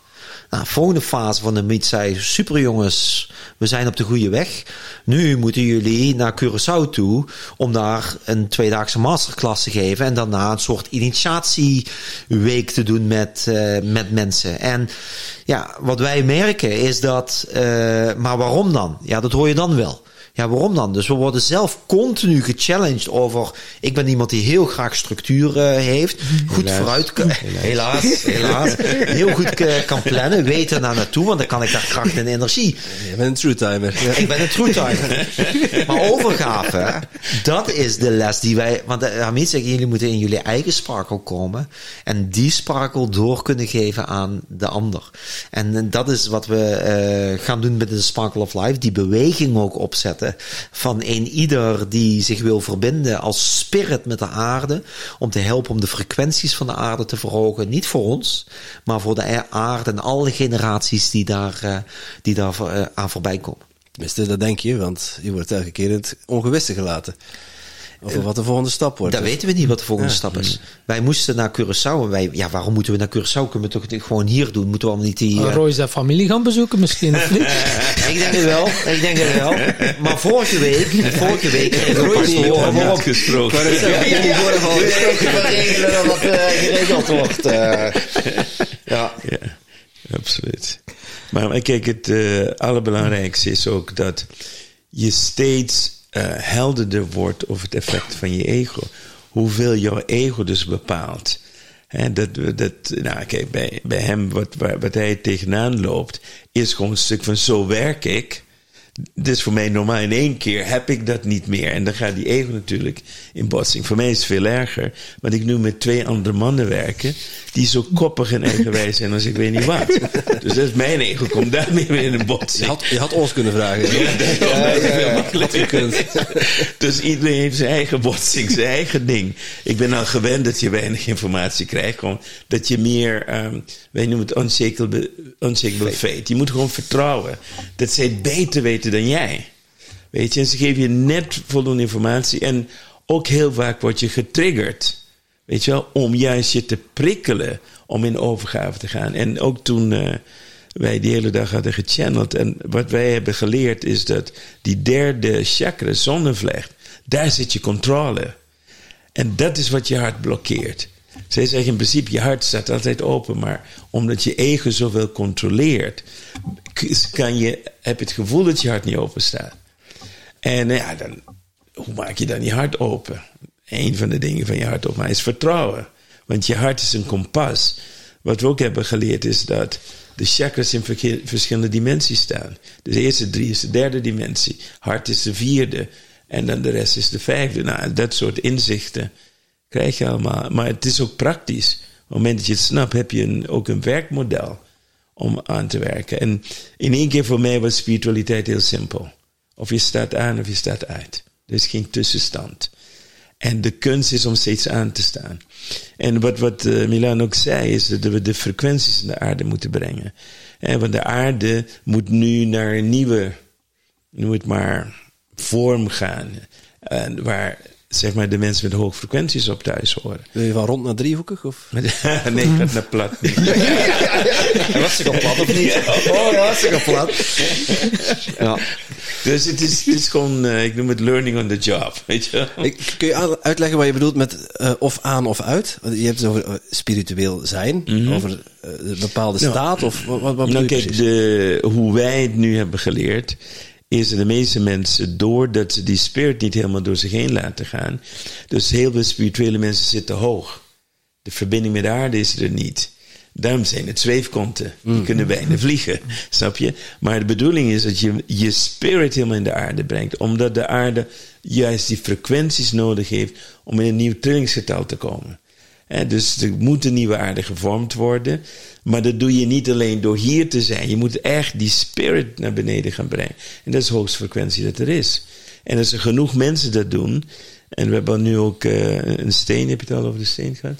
Nou, volgende fase van de meet zei: Super jongens, we zijn op de goede weg. Nu moeten jullie naar Curaçao toe om daar een tweedaagse masterclass te geven. En daarna een soort initiatieweek te doen met, eh, met mensen. En ja, wat wij merken is dat. eh, maar waarom dan? Ja, dat hoor je dan wel. Ja, waarom dan? Dus we worden zelf continu gechallenged over. Ik ben iemand die heel graag structuur eh, heeft. Goed vooruit. kan- Helaas, helaas. Heel goed eh, kan plannen. Weten naar naartoe, want dan kan ik daar kracht en energie. Je bent een true timer. Ja. Ik ben een true timer. maar overgave, dat is de les die wij. Want uh, Hamid zegt, jullie moeten in jullie eigen sparkle komen. En die sparkle door kunnen geven aan de ander. En eh, dat is wat we eh, gaan doen met de Sparkle of Life. Die beweging ook opzetten van een ieder die zich wil verbinden als spirit met de aarde. Om te helpen om de frequenties van de aarde te verhogen. Niet voor ons, maar voor de aarde en alle generaties die daar, eh, die daar eh, aan voorbij komen. Tenminste, dat denk je, want je wordt elke keer in het ongewisse gelaten. Over wat de volgende stap wordt. Dat weten we niet wat de volgende Ja. stap is. Wij moesten naar Curaçao en wij, ja, waarom moeten we naar Curaçao? Kunnen we toch gewoon hier doen? Moeten we allemaal niet die. eh, Roy zijn familie gaan bezoeken misschien, of niet? ik denk het wel, ik denk het wel. Maar vorige week, vorige week kregen we pas te horen waarom. gesproken. Ja, ja, ja. We regelen dat wat eh, geregeld wordt. eh. ja. Ja, absoluut. Maar, kijk, het eh, allerbelangrijkste is ook dat je steeds helderder wordt over het effect van je ego. Hoeveel jouw ego dus bepaalt. Hè, dat, dat, nou, kijk, bij, bij hem, wat, wat hij tegenaan loopt, is gewoon een stuk van zo werk ik. Dit is voor mij normaal. In één keer heb ik dat niet meer. En dan gaat die ego natuurlijk in botsing. Voor mij is het veel erger. Want ik nu met twee andere mannen werken. Die zo koppig en eigenwijs zijn als ik weet niet wat. Dus dat is mijn ego. Komt daarmee weer in een Je botsing. had, je had ons kunnen vragen. Ja, ja, ja. Gekund. Dus iedereen heeft zijn eigen botsing, zijn eigen ding. Ik ben al gewend dat je weinig informatie krijgt. Gewoon dat je meer, ehm, wij noemen het unshakable, unshakable fate. Je moet gewoon vertrouwen dat zij het beter weten dan jij. Weet je, en ze geven je net voldoende informatie. En ook heel vaak word je getriggerd. Weet je wel, om juist je te prikkelen om in overgave te gaan. En ook toen eh, wij die hele dag hadden gechanneld. En wat wij hebben geleerd is dat die derde chakra, zonnevlecht, daar zit je controle. En dat is wat je hart blokkeert. Zij zeggen in principe, je hart staat altijd open, maar omdat je ego zoveel controleert, kan je, heb je het gevoel dat je hart niet open staat. En nou ja, dan, hoe maak je dan je hart open? Een van de dingen van je hart open is vertrouwen. Want je hart is een kompas. Wat we ook hebben geleerd is dat de chakras in verschillende dimensies staan. Dus de eerste drie is de derde dimensie. Hart is de vierde. En dan de rest is de vijfde. Nou, dat soort inzichten krijg je allemaal. Maar het is ook praktisch. Op het moment dat je het snapt, heb je een, ook een werkmodel om aan te werken. En in één keer voor mij was spiritualiteit heel simpel. Of je staat aan of je staat uit. Er is geen tussenstand. En de kunst is om steeds aan te staan. En wat, wat uh, Milan ook zei, is dat we de frequenties in de aarde moeten brengen. En want de aarde moet nu naar een nieuwe, noem het maar, vorm gaan. Waar zeg maar, de mensen met hoge frequenties op thuis horen. Wil je van rond naar driehoekig? Of? nee, ik naar plat. was ik al plat of niet? Oh, was ik al plat. ja. Dus het is, het is gewoon, uh, ik noem het learning on the job, weet je ik, Kun je uitleggen wat je bedoelt met uh, of aan of uit? Je hebt het over uh, spiritueel zijn, mm -hmm. over een bepaalde nou, staat, of wat, wat bedoel nou, kijk, de, hoe wij het nu hebben geleerd, is de meeste mensen, doordat ze die spirit niet helemaal door zich heen laten gaan, dus heel veel spirituele mensen zitten hoog. De verbinding met de aarde is er niet. Daarom zijn het zweefkonten. Die Mm. kunnen bijna vliegen, snap je? Maar de bedoeling is dat je je spirit helemaal in de aarde brengt. Omdat de aarde juist die frequenties nodig heeft om in een nieuw trillingsgetal te komen. En dus er moet een nieuwe aarde gevormd worden. Maar dat doe je niet alleen door hier te zijn. Je moet echt die spirit naar beneden gaan brengen. En dat is de hoogste frequentie dat er is. En als er genoeg mensen dat doen. En we hebben nu ook uh, een steen. Heb je het al over de steen gehad?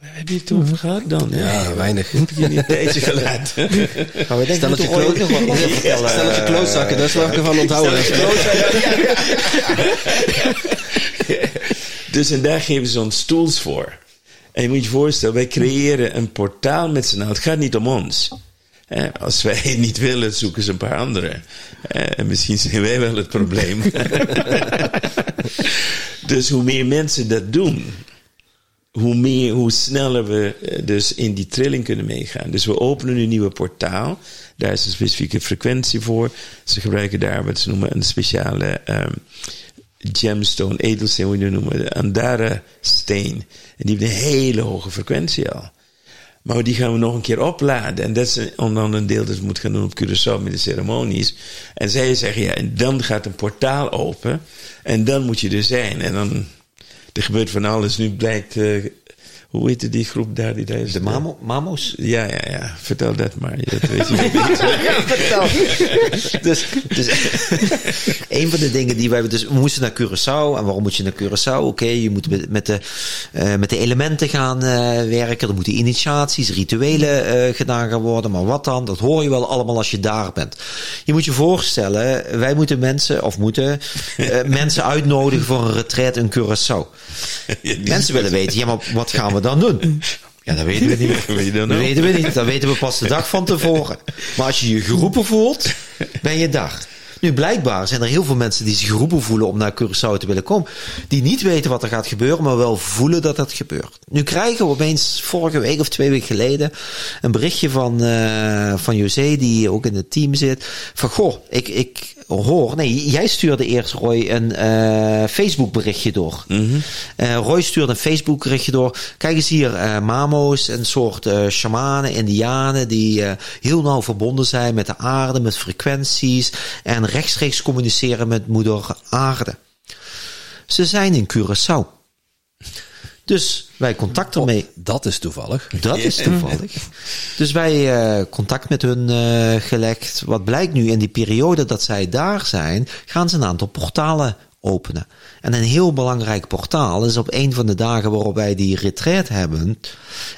Waar heb je het over gehad dan? Ja, weinig. Heb je niet een tijdje gelaten? Maar we denken, Stel dat je, moeten ooit klo- nog wat meer vertellen. Stel dat je klootzakken, daar zal ik ervan onthouden. dus en daar geven ze ons tools voor. En je moet je voorstellen, wij creëren een portaal met z'n allen. Het gaat niet om ons. Als wij het niet willen, zoeken ze een paar anderen. En misschien zijn wij wel het probleem. dus hoe meer mensen dat doen, hoe, meer, hoe sneller we eh, dus in die trilling kunnen meegaan. Dus we openen een nieuwe portaal. Daar is een specifieke frequentie voor. Ze gebruiken daar wat ze noemen een speciale um, gemstone, edelsteen, hoe je het noemen, de Andara steen. En die heeft een hele hoge frequentie al. Maar die gaan we nog een keer opladen. En dat is onder een deel dat we moeten gaan doen op Curaçao met de ceremonies. En zij zeggen, ja, en dan gaat een portaal open. En dan moet je er zijn. En dan, er gebeurt van alles. Nu blijkt, uh, hoe heet die groep daar? Die daar is de Mamo, Mamos? Ja, ja, ja. Vertel dat maar. Dat weet je niet. ja, vertel. dus, dus een van de dingen die wij... Dus we moesten naar Curaçao. En waarom moet je naar Curaçao? Oké, okay, je moet met, met, de, uh, met de elementen gaan uh, werken. Er moeten initiaties, rituelen uh, gedaan gaan worden. Maar wat dan? Dat hoor je wel allemaal als je daar bent. Je moet je voorstellen, wij moeten mensen... Of moeten mensen uitnodigen voor een retreat in Curaçao. Ja, mensen willen weten, ja, maar wat gaan we dan doen? Ja, dat weten we niet. dat weten we niet. Dat weten we pas de dag van tevoren. Maar als je je geroepen voelt, ben je daar. Nu, blijkbaar zijn er heel veel mensen die zich geroepen voelen om naar Curaçao te willen komen. Die niet weten wat er gaat gebeuren, maar wel voelen dat dat gebeurt. Nu krijgen we opeens vorige week of twee weken geleden een berichtje van, uh, van José, die ook in het team zit. Van, goh, ik, ik hoor... Nee, jij stuurde eerst Roy een uh, Facebook berichtje door. Mm -hmm. uh, Roy stuurde een Facebook berichtje door. Kijk eens hier, uh, mamo's, een soort shamanen, indianen... die heel nauw verbonden zijn met de aarde, met frequenties... en rechtstreeks communiceren met moeder aarde. Ze zijn in Curaçao. Dus wij contact ermee. Oh, dat is toevallig. Dat is toevallig. Dus wij uh, contact met hun uh, gelegd. Wat blijkt nu in die periode dat zij daar zijn, gaan ze een aantal portalen openen. En een heel belangrijk portaal is op een van de dagen waarop wij die retreat hebben,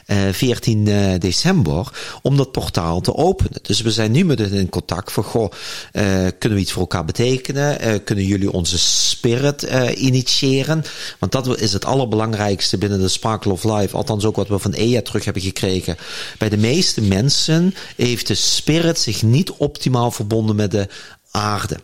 uh, 14 uh, december, om dat portaal te openen. Dus we zijn nu met hen in contact van, goh, uh, kunnen we iets voor elkaar betekenen? Kunnen jullie onze spirit initiëren? Want dat is het allerbelangrijkste binnen de Sparkle of Life, althans ook wat we van EA terug hebben gekregen. Bij de meeste mensen heeft de spirit zich niet optimaal verbonden met de aarde.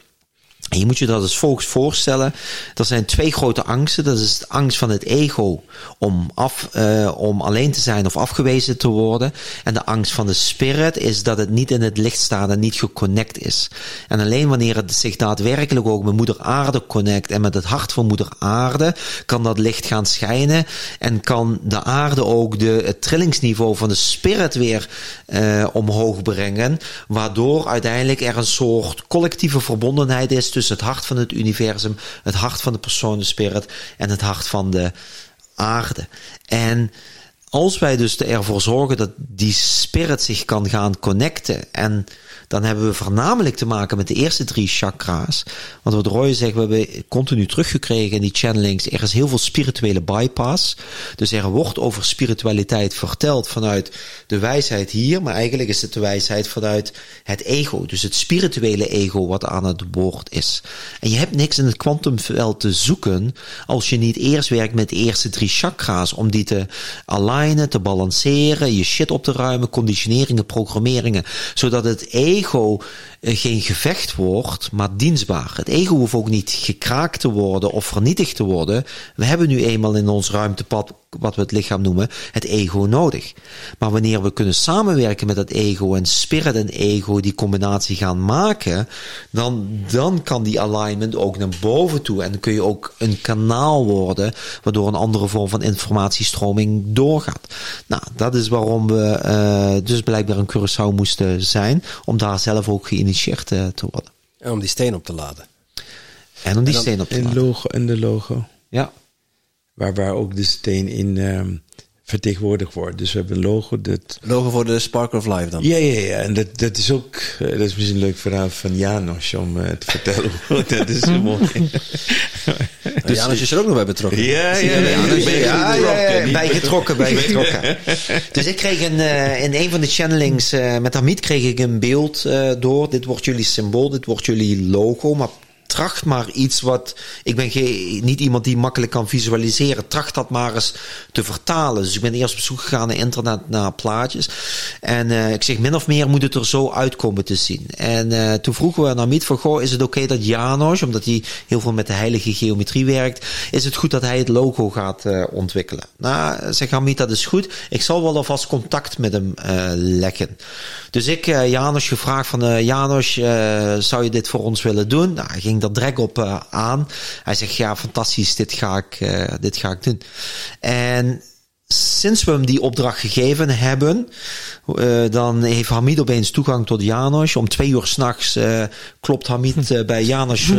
Je moet je dat als volgt voorstellen. Er zijn twee grote angsten. Dat is de angst van het ego om, af, uh, om alleen te zijn of afgewezen te worden. En de angst van de spirit is dat het niet in het licht staat en niet geconnect is. En alleen wanneer het zich daadwerkelijk ook met moeder aarde connect en met het hart van moeder aarde, kan dat licht gaan schijnen. En kan de aarde ook de, het trillingsniveau van de spirit weer uh, omhoog brengen. Waardoor uiteindelijk er een soort collectieve verbondenheid is tussen het hart van het universum, het hart van de persoon, de spirit en het hart van de aarde. En als wij dus ervoor zorgen dat die spirit zich kan gaan connecten en dan hebben we voornamelijk te maken met de eerste drie chakra's. Want wat Roy zegt, we hebben continu teruggekregen in die channelings. Er is heel veel spirituele bypass. Dus er wordt over spiritualiteit verteld vanuit de wijsheid hier. Maar eigenlijk is het de wijsheid vanuit het ego. Dus het spirituele ego wat aan het woord is. En je hebt niks in het kwantumveld te zoeken als je niet eerst werkt met de eerste drie chakra's. Om die te alignen, te balanceren, je shit op te ruimen, conditioneringen, programmeringen. Zodat het ego ego eh, geen gevecht wordt, maar dienstbaar. Het ego hoeft ook niet gekraakt te worden of vernietigd te worden. We hebben nu eenmaal in ons ruimtepad, wat we het lichaam noemen, het ego nodig. Maar wanneer we kunnen samenwerken met dat ego en spirit en ego die combinatie gaan maken, dan, dan kan die alignment ook naar boven toe. En dan kun je ook een kanaal worden, waardoor een andere vorm van informatiestroming doorgaat. Nou, dat is waarom we uh, dus blijkbaar een Curaçao moesten zijn, om daar zelf ook geïnitieerd te, te worden. En om die steen op te laden. En om die steen op te en laden. Logo, en de logo. Ja. Waar, waar ook de steen in um, vertegenwoordigd wordt. Dus we hebben een logo. Dat... Logo voor de Spark of Life dan? Ja, ja, ja. En dat, dat is ook, uh, dat is misschien een leuk verhaal van Janos om uh, te vertellen. dat is zo mooi. dus Janos is er ook nog bij betrokken. Ja, ja, ja. ja, ja, ja, ja bijgetrokken, bijgetrokken. dus ik kreeg een, uh, in een van de channelings uh, met Hamid kreeg ik een beeld uh, door. Dit wordt jullie symbool, dit wordt jullie logo. Maar tracht maar iets wat. Ik ben geen, niet iemand die makkelijk kan visualiseren. Tracht dat maar eens te vertalen. Dus ik ben eerst op zoek gegaan naar internet, naar plaatjes. En uh, ik zeg, min of meer moet het er zo uitkomen te zien. En uh, toen vroegen we aan Amit van, goh, is het oké dat Janos, omdat hij heel veel met de heilige geometrie werkt, is het goed dat hij het logo gaat uh, ontwikkelen? Nou, zeg Amit, dat is goed. Ik zal wel alvast contact met hem leggen. Dus ik, Janos, gevraagd van, Janos, zou je dit voor ons willen doen? Nou, hij ging dat direct op uh, aan. Hij zegt, ja, fantastisch, dit ga ik, uh, dit ga ik doen. En sinds we hem die opdracht gegeven hebben, uh, dan heeft Hamid opeens toegang tot Janos. Om twee uur s'nachts uh, klopt Hamid uh, bij Janos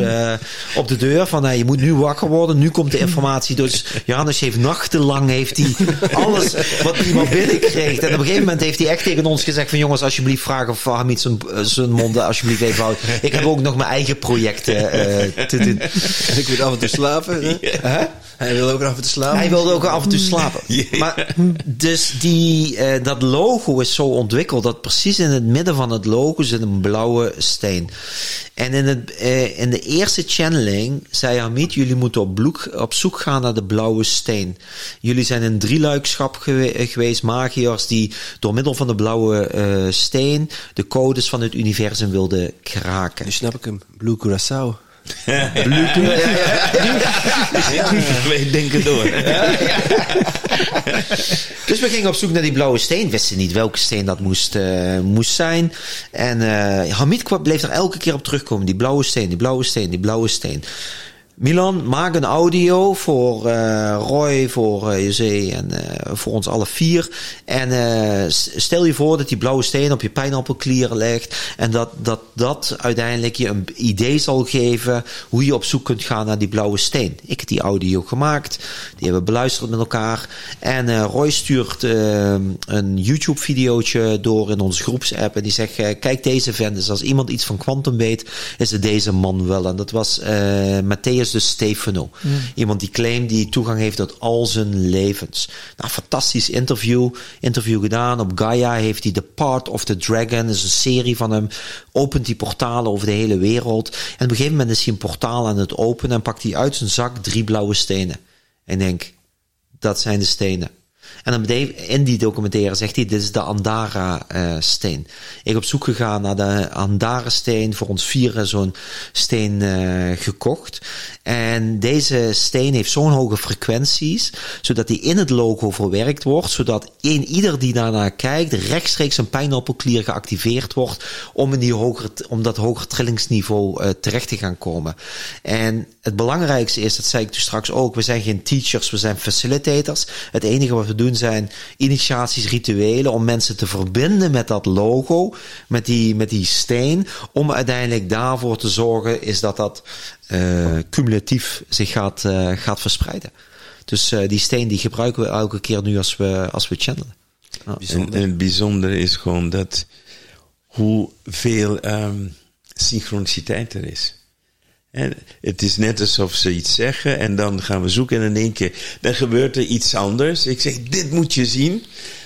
op de deur van je moet nu wakker worden. Nu komt de informatie. Dus Janos heeft nachtenlang heeft hij alles wat hij maar binnenkreeg. En op een gegeven moment heeft hij echt tegen ons gezegd van jongens, alsjeblieft vragen of Hamid zijn, zijn monden alsjeblieft even houdt. Ik heb ook nog mijn eigen projecten te doen. En ik moet af en toe slapen. Huh? Hij wil ook af en toe slapen. Hij wilde ook af en toe slapen. Maar dus die, dat logo is zo ontwikkeld dat precies in het midden van het logo zit een blauwe steen. En in, het, uh, in de eerste channeling zei Hamid, jullie moeten op, bloek, op zoek gaan naar de blauwe steen. Jullie zijn een drieluikschap gewe geweest, magiërs, die door middel van de blauwe uh, steen de codes van het universum wilden kraken. Nu snap ik hem. Blue Curaçao. Blue ja, Wij denken door. dus we gingen op zoek naar die blauwe steen. Wisten niet welke steen dat moest, uh, moest zijn. En uh, Hamid bleef er elke keer op terugkomen. Die blauwe steen, die blauwe steen, die blauwe steen. Milan, maak een audio voor uh, Roy, voor uh, José en uh, voor ons alle vier. En stel je voor dat die blauwe steen op je pijnappelklier legt. En dat, dat dat uiteindelijk je een idee zal geven hoe je op zoek kunt gaan naar die blauwe steen. Ik heb die audio gemaakt. Die hebben we beluisterd met elkaar. En Roy stuurt een YouTube videootje door in onze groepsapp. En die zegt, kijk deze vent. Dus als iemand iets van kwantum weet, is het deze man wel. En dat was Matthäus de Stefano. Iemand die claimt die toegang heeft tot al zijn levens. Nou, fantastisch interview. Interview gedaan. Op Gaia heeft hij The Part of the Dragon. Is een serie van hem. Opent die portalen over de hele wereld. En op een gegeven moment is hij een portaal aan het openen. En pakt hij uit zijn zak drie blauwe stenen. En denk, dat zijn de stenen. En dan in die documentaire zegt hij, dit is de Andara-steen. ik op zoek gegaan naar de Andara-steen, voor ons vieren zo'n steen uh, gekocht. En deze steen heeft zo'n hoge frequenties, zodat die in het logo verwerkt wordt, zodat een ieder die daarnaar kijkt, rechtstreeks een pijnappelklier geactiveerd wordt om, in die hogere, om dat hoger trillingsniveau uh, terecht te gaan komen. En het belangrijkste is, dat zei ik toen straks ook, we zijn geen teachers, we zijn facilitators. Het enige wat we doen zijn initiaties, rituelen om mensen te verbinden met dat logo, met die, met die steen, om uiteindelijk daarvoor te zorgen is dat dat uh, cumulatief zich gaat, uh, gaat verspreiden. Dus uh, die steen die gebruiken we elke keer nu als we, als we channelen. En, en, het bijzondere is gewoon dat hoeveel um, synchroniciteit er is. En het is net alsof ze iets zeggen en dan gaan we zoeken en in één keer dan gebeurt er iets anders. Ik zeg, dit moet je zien.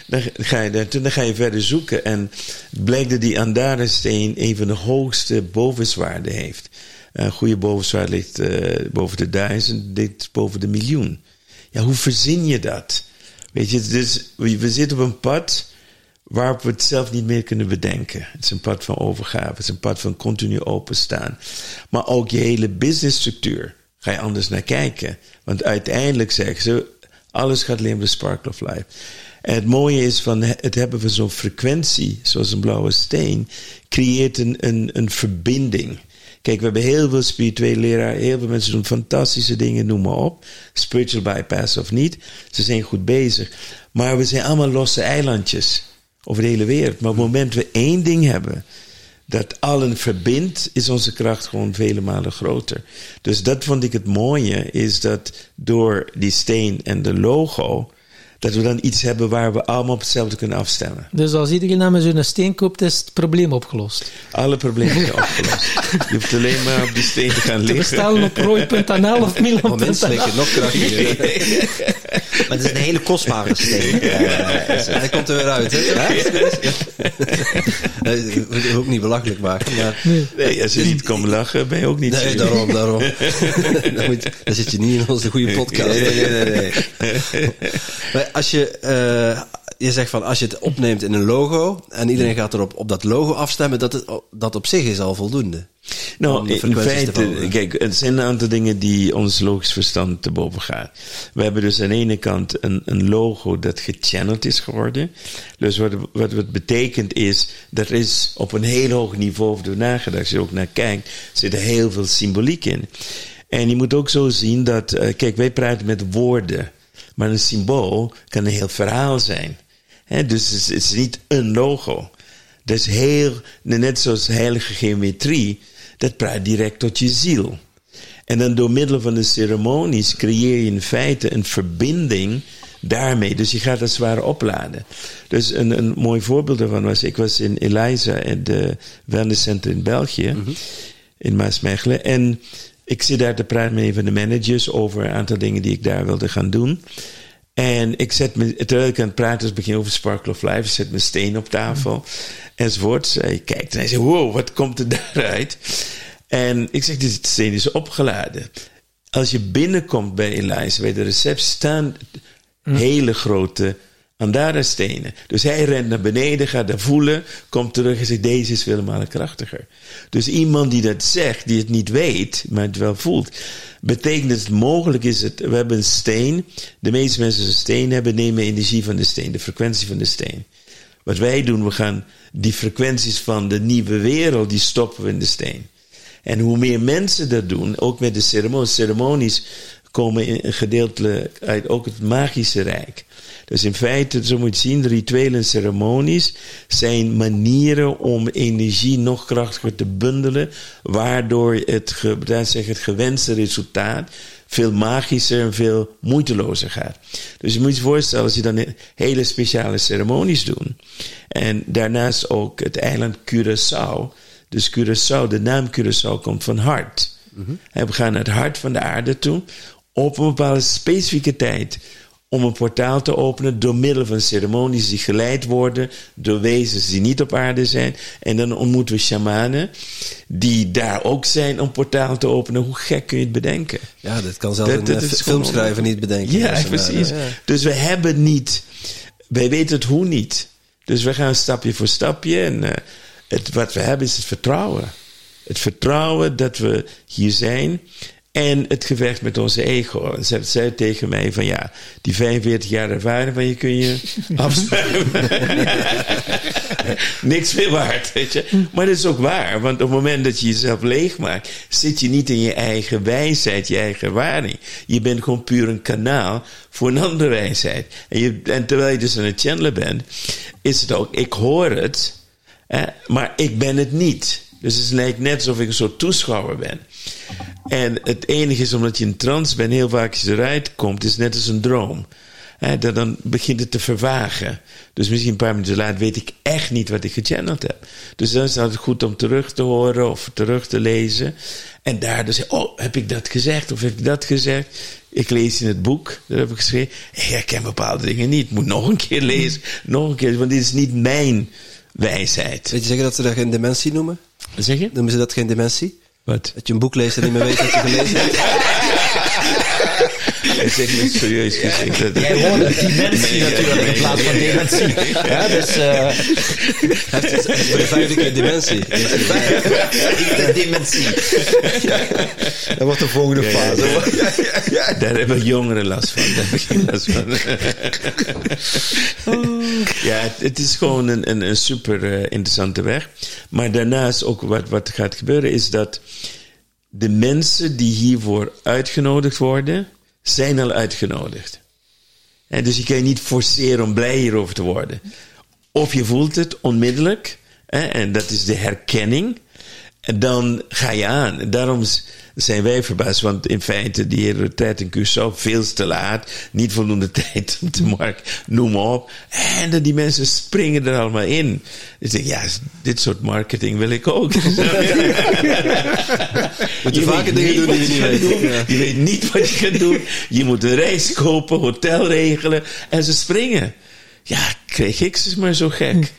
Dan ga je, dan ga je verder zoeken en blijkt dat die Andara-steen een van de hoogste bovenswaarden heeft. Een goede bovenswaarde ligt uh, boven de duizend, dit boven de miljoen. Ja, hoe verzin je dat? Weet je, dus we zitten op een pad waarop we het zelf niet meer kunnen bedenken. Het is een pad van overgave, het is een pad van continu openstaan. Maar ook je hele businessstructuur ga je anders naar kijken. Want uiteindelijk zeggen ze, alles gaat alleen om sparkle of life. En het mooie is van het hebben van zo'n frequentie, zoals een blauwe steen, creëert een, een, een verbinding. Kijk, we hebben heel veel spirituele leraren, heel veel mensen doen fantastische dingen, noem maar op. Spiritual bypass of niet, ze zijn goed bezig. Maar we zijn allemaal losse eilandjes over de hele wereld. Maar op het moment we één ding hebben, dat allen verbindt, is onze kracht gewoon vele malen groter. Dus dat vond ik het mooie, is dat door die steen en de logo, dat we dan iets hebben waar we allemaal op hetzelfde kunnen afstemmen. Dus als iedereen naar met zo'n steen koopt, is het probleem opgelost? Alle problemen zijn opgelost. Je hoeft alleen maar op die steen te gaan liggen. Te bestellen op rooi.nl of milan.nl. Moment, nog krachtiger. maar het is een hele kostbare steen. Hij komt er weer uit, hè? Ja? ook niet belachelijk maken. Maar... Nee. als je niet komt lachen, ben je ook niet Nee, daarom, daarom. dan, moet, dan, zit je niet in onze goede podcast. Nee, nee, nee. nee, nee als je, uh, je zegt van als je het opneemt in een logo en iedereen gaat erop op dat logo afstemmen, dat, het, dat op zich is al voldoende. Nou, in feite, kijk, het zijn een aantal dingen die ons logisch verstand te boven gaan. We hebben dus aan de ene kant een, een logo dat gechanneld is geworden. Dus wat, wat het betekent is, dat er is op een heel hoog niveau over nagedacht. Als je ook naar kijkt, zit er heel veel symboliek in. En je moet ook zo zien dat, uh, kijk, wij praten met woorden. Maar een symbool kan een heel verhaal zijn. dus het is, niet een logo. Dat is heel, net zoals heilige geometrie, dat praat direct tot je ziel. En dan door middel van de ceremonies creëer je in feite een verbinding daarmee. Dus je gaat het ware opladen. Dus een, een mooi voorbeeld daarvan was, ik was in Eliza, in de wellnesscenter in België, mm -hmm. in Maasmechelen. En ik zit daar te praten met een van de managers over een aantal dingen die ik daar wilde gaan doen. En ik zet me, terwijl ik aan het praten was, begin over Sparkle of Life, ik zet mijn steen op tafel mm. enzovoort. Hij kijkt en hij zegt, wow, wat komt er daaruit? En ik zeg, dit steen is opgeladen. Als je binnenkomt bij Eliza, bij de receptie, staan hele grote stenen. Dus hij rent naar beneden, gaat daar voelen, komt terug en zegt: Deze is vele malen krachtiger. Dus iemand die dat zegt, die het niet weet, maar het wel voelt, betekent dat het mogelijk is. Het, we hebben een steen. De meeste mensen een steen hebben, nemen energie van de steen, de frequentie van de steen. Wat wij doen, we gaan die frequenties van de nieuwe wereld, die stoppen we in de steen. En hoe meer mensen dat doen, ook met de ceremonies komen in, gedeeltelijk uit ook het magische rijk. Dus in feite, zo moet je zien, rituelen ceremonies zijn manieren om energie nog krachtiger te bundelen, waardoor het, zeg, het gewenste resultaat veel magischer en veel moeitelozer gaat. Dus je moet je voorstellen, als je dan hele speciale ceremonies doet, en daarnaast ook het eiland Curaçao, dus Curaçao, de naam Curaçao komt van hart. Mm -hmm. We gaan naar het hart van de aarde toe op een bepaalde specifieke tijd om een portaal te openen door middel van ceremonies die geleid worden door wezens die niet op aarde zijn. En dan ontmoeten we shamanen die daar ook zijn om portaal te openen. Hoe gek kun je het bedenken? Ja, dat kan zelfs Dat- een dat eh, filmschrijver niet bedenken. Ja, precies. ja. Dus we hebben niet, wij weten het hoe niet. Dus we gaan stapje voor stapje. En eh, het, wat we hebben is het vertrouwen. Het vertrouwen dat we hier zijn. En het gevecht met onze ego. En ze zei tegen mij van ja, die 45 jaar ervaring van je kun je afschuiven. Niks meer waard, weet je. Maar dat is ook waar. Want op het moment dat je jezelf leegmaakt, zit je niet in je eigen wijsheid, je eigen ervaring. Je bent gewoon puur een kanaal voor een andere wijsheid. En, je, en terwijl je dus aan het channelen bent, is het ook, ik hoor het, hè, maar ik ben het niet. Dus het lijkt net alsof ik een soort toeschouwer ben. En het enige is omdat je in trance bent, heel vaak als je eruit komt, is net als een droom. Dat dan begint het te vervagen. Dus misschien een paar minuten later weet ik echt niet wat ik gechanneld heb. Dus dan is het altijd goed om terug te horen of terug te lezen. En daar dus, oh, heb ik dat gezegd of heb ik dat gezegd? Ik lees in het boek, dat heb ik geschreven. Ik herken bepaalde dingen niet. Ik moet nog een keer lezen, nog een keer, want dit is niet mijn wijsheid. Weet je zeggen dat ze dat geen dementie noemen? Wat zeg je? Noemen ze dat geen dementie? Wat? Dat je een boek leest en niet meer weet wat je gelezen hebt? Hij zegt me serieus gezegd. dat- Jij hoorde dimensie natuurlijk in plaats van dementie. Ja, dus eh Het is voor de vijfde keer dementie. de dimensie. Dat wordt de volgende fase. Daar hebben jongeren last van. Daar heb ik geen last van. ja, het, het is gewoon een, een, een super eh, interessante weg. Maar daarnaast ook wat, wat gaat gebeuren is dat de mensen die hiervoor uitgenodigd worden, zijn al uitgenodigd. En dus je kan je niet forceren om blij hierover te worden. Of je voelt het onmiddellijk, hè, en dat is de herkenning. En dan ga je aan. Daarom zijn wij verbaasd, want in feite, die hele tijd in Curaçao, veel te laat, niet voldoende tijd om te markt, noem maar op. En dat die mensen springen er allemaal in. Dus ik ja, dit soort marketing wil ik ook. Moet je vaker dingen doen die je niet weet. doen. Ja. Je weet niet wat je gaat doen. Je moet een reis kopen, hotel regelen en ze springen. Ja, kreeg ik ze maar zo gek.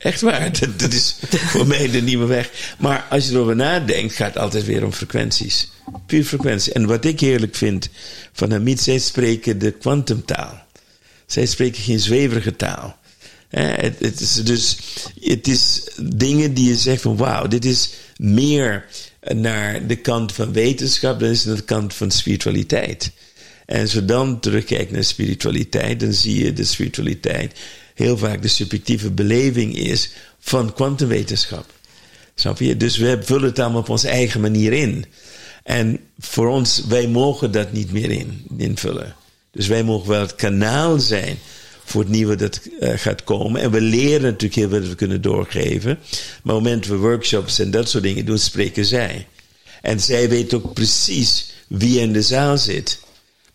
Echt waar. Dat, is voor mij de nieuwe weg. Maar als je erover nadenkt, gaat het altijd weer om frequenties. Puur frequentie. En wat ik heerlijk vind van Hamid, zij spreken de kwantumtaal. Zij spreken geen zweverige taal. Het, het is dus, het is dingen die je zegt van wauw, dit is meer naar de kant van wetenschap dan is naar de kant van spiritualiteit. En als we dan terugkijken naar spiritualiteit, dan zie je de spiritualiteit heel vaak de subjectieve beleving is van kwantumwetenschap. Dus we vullen het allemaal op onze eigen manier in. En voor ons, wij mogen dat niet meer in, invullen. Dus wij mogen wel het kanaal zijn voor het nieuwe dat eh, gaat komen. En we leren natuurlijk heel veel dat we kunnen doorgeven. Maar op het moment we workshops en dat soort dingen doen, spreken zij. En zij weten ook precies wie in de zaal zit.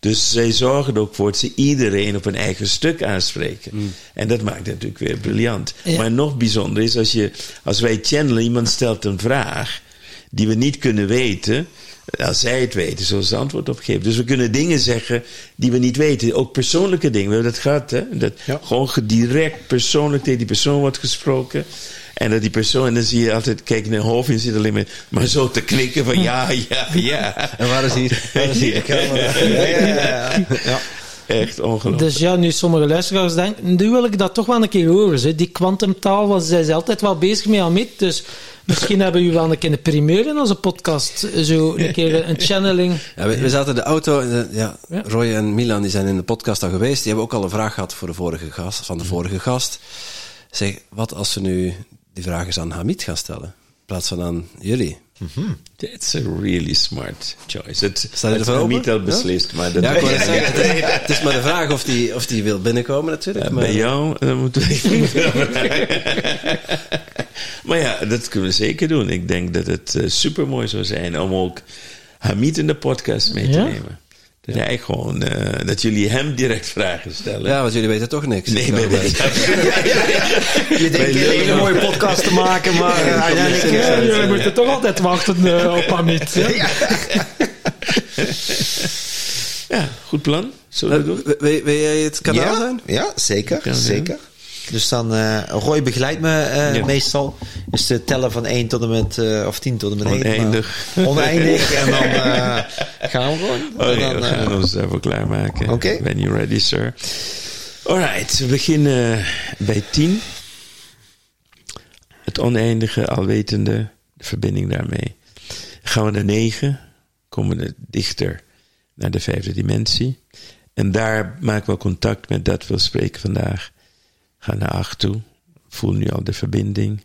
Dus zij zorgen er ook voor dat ze iedereen op een eigen stuk aanspreken. En dat maakt het natuurlijk weer briljant. Ja. Maar nog bijzonder is als, je, als wij channelen, iemand stelt een vraag die we niet kunnen weten. Als zij het weten, zullen ze antwoord op geven. Dus we kunnen dingen zeggen die we niet weten. Ook persoonlijke dingen. We hebben dat gehad, hè? Dat gewoon ge- direct persoonlijk tegen die persoon wordt gesproken. En dat die persoon, en dan zie je altijd, kijk naar hoofd en zit alleen maar, maar zo te knikken van ja, ja, ja. En waar is hier? Waar is hier de camera? Ja, ja, ja, ja. Echt ongelooflijk. Dus ja, nu sommige luisteraars denken, nu wil ik dat toch wel een keer horen. Hè. Die kwantumtaal, was zij is altijd wel bezig mee aan met. Dus misschien hebben we wel een keer een primeur in onze podcast. Zo een keer een channeling. Ja, we, we zaten in de auto. En Ja. Roy en Milan die zijn in de podcast al geweest. Die hebben ook al een vraag gehad voor de vorige gast, van de vorige gast. Zeg, wat als ze nu die vraag eens aan Hamid gaan stellen? In plaats van aan jullie. That's a really smart choice. Het is niet al Ja? beslist, maar dat Ja, het, is maar de vraag of die, of die wil binnenkomen natuurlijk. Ja, maar, bij jou dan moeten we Maar ja, dat kunnen we zeker doen. Ik denk dat het super mooi zou zijn om ook Hamid in de podcast mee te Ja? nemen. Dat hij gewoon, eh, dat jullie hem direct vragen stellen. Ja, want jullie weten toch niks. Nee, wij weten Je denkt een hele mooie podcast te maken, maar eh, uiteindelijk... Ja, eh, jullie moeten toch altijd wachten eh, op Amit. hè? Ja, goed. Goed plan? Zullen we doen? Wil, wil- wil jij het kanaal ja, zijn? Ja, zeker. Ja, ja. zeker. Dus dan, eh Roy begeleidt me eh, Ja. meestal. Dus te tellen van 1 tot en met, eh, of 10 tot en met 1. Oneindig. Oneindig. en dan gaan we gewoon. Oh dan, we gaan ons daarvoor klaarmaken. Oké. When you ready, sir. Alright, we beginnen bij 10. Het oneindige, alwetende, de verbinding daarmee. Gaan we naar 9, komen we dichter naar de vijfde dimensie. En daar maken we contact met dat we spreken vandaag. Ga naar 8 toe. Voel nu al de verbinding.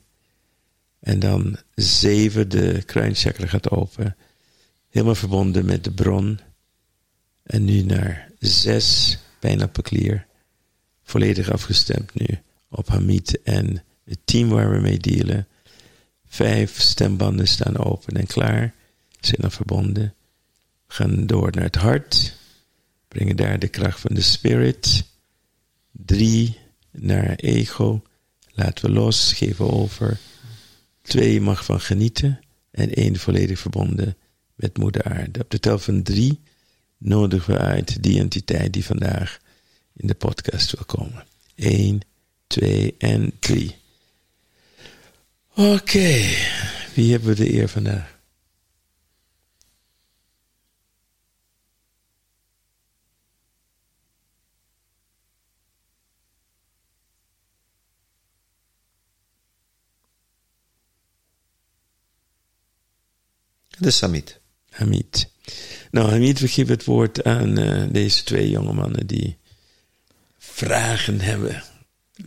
En dan 7, de kruinchakra gaat open. Helemaal verbonden met de bron. En nu naar 6, pijnappelklier. Volledig afgestemd nu op Hamid en het team waar we mee dealen. Vijf stembanden staan open en klaar. Zijn dan verbonden. Gaan door naar het hart. Brengen daar de kracht van de spirit. Drie naar ego. Laten we los, geven over. Twee mag van genieten. En één volledig verbonden met moeder aarde. Op de tel van drie nodigen we uit die entiteit die vandaag in de podcast wil komen. 1, 2 en 3. Oké, wie hebben we de eer vandaag? De summit. Hamid. Nou, Hamid, we geven het woord aan eh, deze twee jonge mannen die vragen hebben.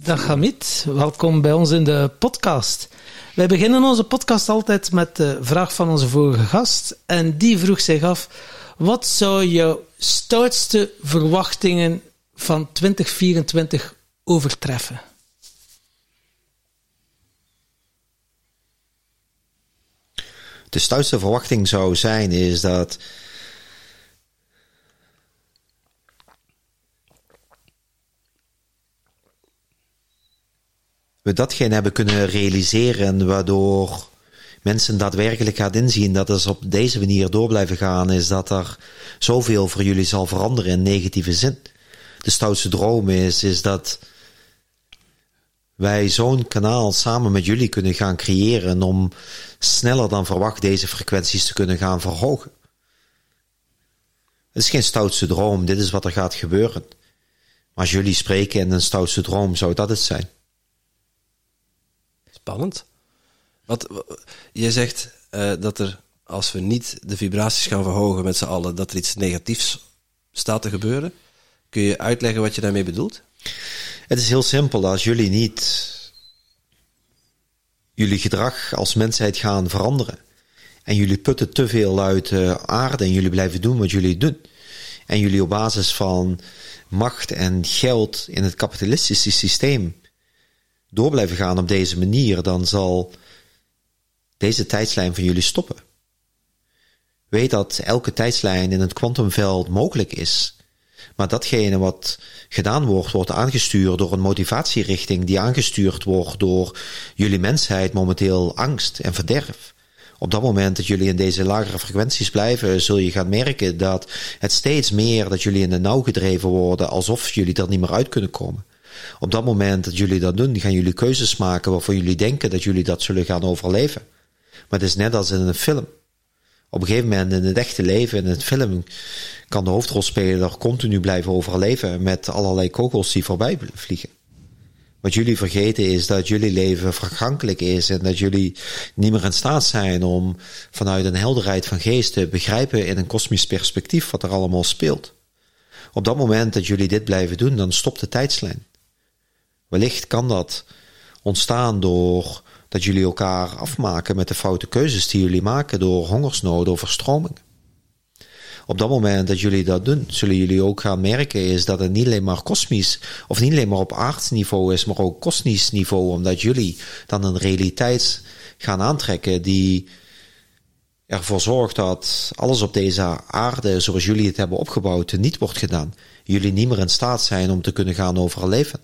Dag Hamid, welkom bij ons in de podcast. Wij beginnen onze podcast altijd met de vraag van onze vorige gast. En die vroeg zich af, wat zou jouw stoutste verwachtingen van 2024 overtreffen? De stoutste verwachting zou zijn is dat we datgene hebben kunnen realiseren waardoor mensen daadwerkelijk gaat inzien dat als op deze manier door blijven gaan, is dat er zoveel voor jullie zal veranderen in negatieve zin. De stoutste droom is, is dat wij zo'n kanaal samen met jullie kunnen gaan creëren om sneller dan verwacht deze frequenties te kunnen gaan verhogen. Het is geen stoutste droom, dit is wat er gaat gebeuren. Maar als jullie spreken in een stoutste droom, zou dat het zijn. Spannend. Wat, w- je zegt eh, dat er, als we niet de vibraties gaan verhogen met z'n allen, dat er iets negatiefs staat te gebeuren. Kun je uitleggen wat je daarmee bedoelt? Het is heel simpel. Als jullie niet jullie gedrag als mensheid gaan veranderen. En jullie putten te veel uit de aarde en jullie blijven doen wat jullie doen. En jullie op basis van macht en geld in het kapitalistische systeem door blijven gaan op deze manier, dan zal deze tijdslijn van jullie stoppen. Weet dat elke tijdslijn in het kwantumveld mogelijk is. Maar datgene wat gedaan wordt, wordt aangestuurd door een motivatierichting die aangestuurd wordt door jullie mensheid, momenteel angst en verderf. Op dat moment dat jullie in deze lagere frequenties blijven, zul je gaan merken dat het steeds meer dat jullie in de nauw gedreven worden, alsof jullie er niet meer uit kunnen komen. Op dat moment dat jullie dat doen, gaan jullie keuzes maken waarvan jullie denken dat jullie dat zullen gaan overleven. Maar het is net als in een film. Op een gegeven moment in het echte leven, in het film, kan de hoofdrolspeler continu blijven overleven met allerlei kogels die voorbij vliegen. Wat jullie vergeten is dat jullie leven vergankelijk is en dat jullie niet meer in staat zijn om vanuit een helderheid van geest te begrijpen in een kosmisch perspectief wat er allemaal speelt. Op dat moment dat jullie dit blijven doen, dan stopt de tijdslijn. Wellicht kan dat ontstaan door dat jullie elkaar afmaken met de foute keuzes die jullie maken door hongersnood of verstromingen. Op dat moment dat jullie dat doen, zullen jullie ook gaan merken is dat het niet alleen maar kosmisch of niet alleen maar op aardsniveau is, maar ook kosmisch niveau, omdat jullie dan een realiteit gaan aantrekken die ervoor zorgt dat alles op deze aarde, zoals jullie het hebben opgebouwd, niet wordt gedaan. Jullie niet meer in staat zijn om te kunnen gaan overleven.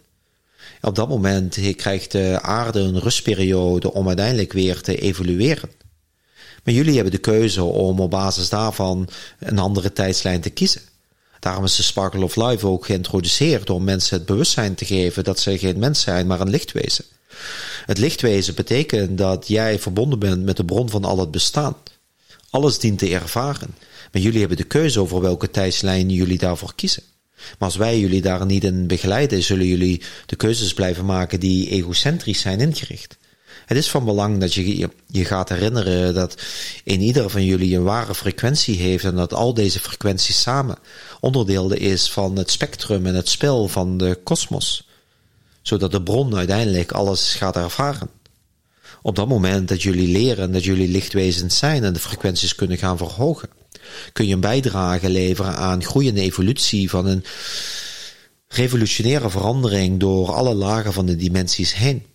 Op dat moment krijgt de aarde een rustperiode om uiteindelijk weer te evolueren. Maar jullie hebben de keuze om op basis daarvan een andere tijdslijn te kiezen. Daarom is de Sparkle of Life ook geïntroduceerd om mensen het bewustzijn te geven dat ze geen mens zijn, maar een lichtwezen. Het lichtwezen betekent dat jij verbonden bent met de bron van al het bestaan. Alles dient te ervaren. Maar jullie hebben de keuze over welke tijdslijn jullie daarvoor kiezen. Maar als wij jullie daar niet in begeleiden, zullen jullie de keuzes blijven maken die egocentrisch zijn ingericht. Het is van belang dat je je gaat herinneren dat in ieder van jullie een ware frequentie heeft en dat al deze frequenties samen onderdeel is van het spectrum en het spel van de kosmos. Zodat de bron uiteindelijk alles gaat ervaren. Op dat moment dat jullie leren dat jullie lichtwezens zijn en de frequenties kunnen gaan verhogen, kun je een bijdrage leveren aan groeiende evolutie van een revolutionaire verandering door alle lagen van de dimensies heen.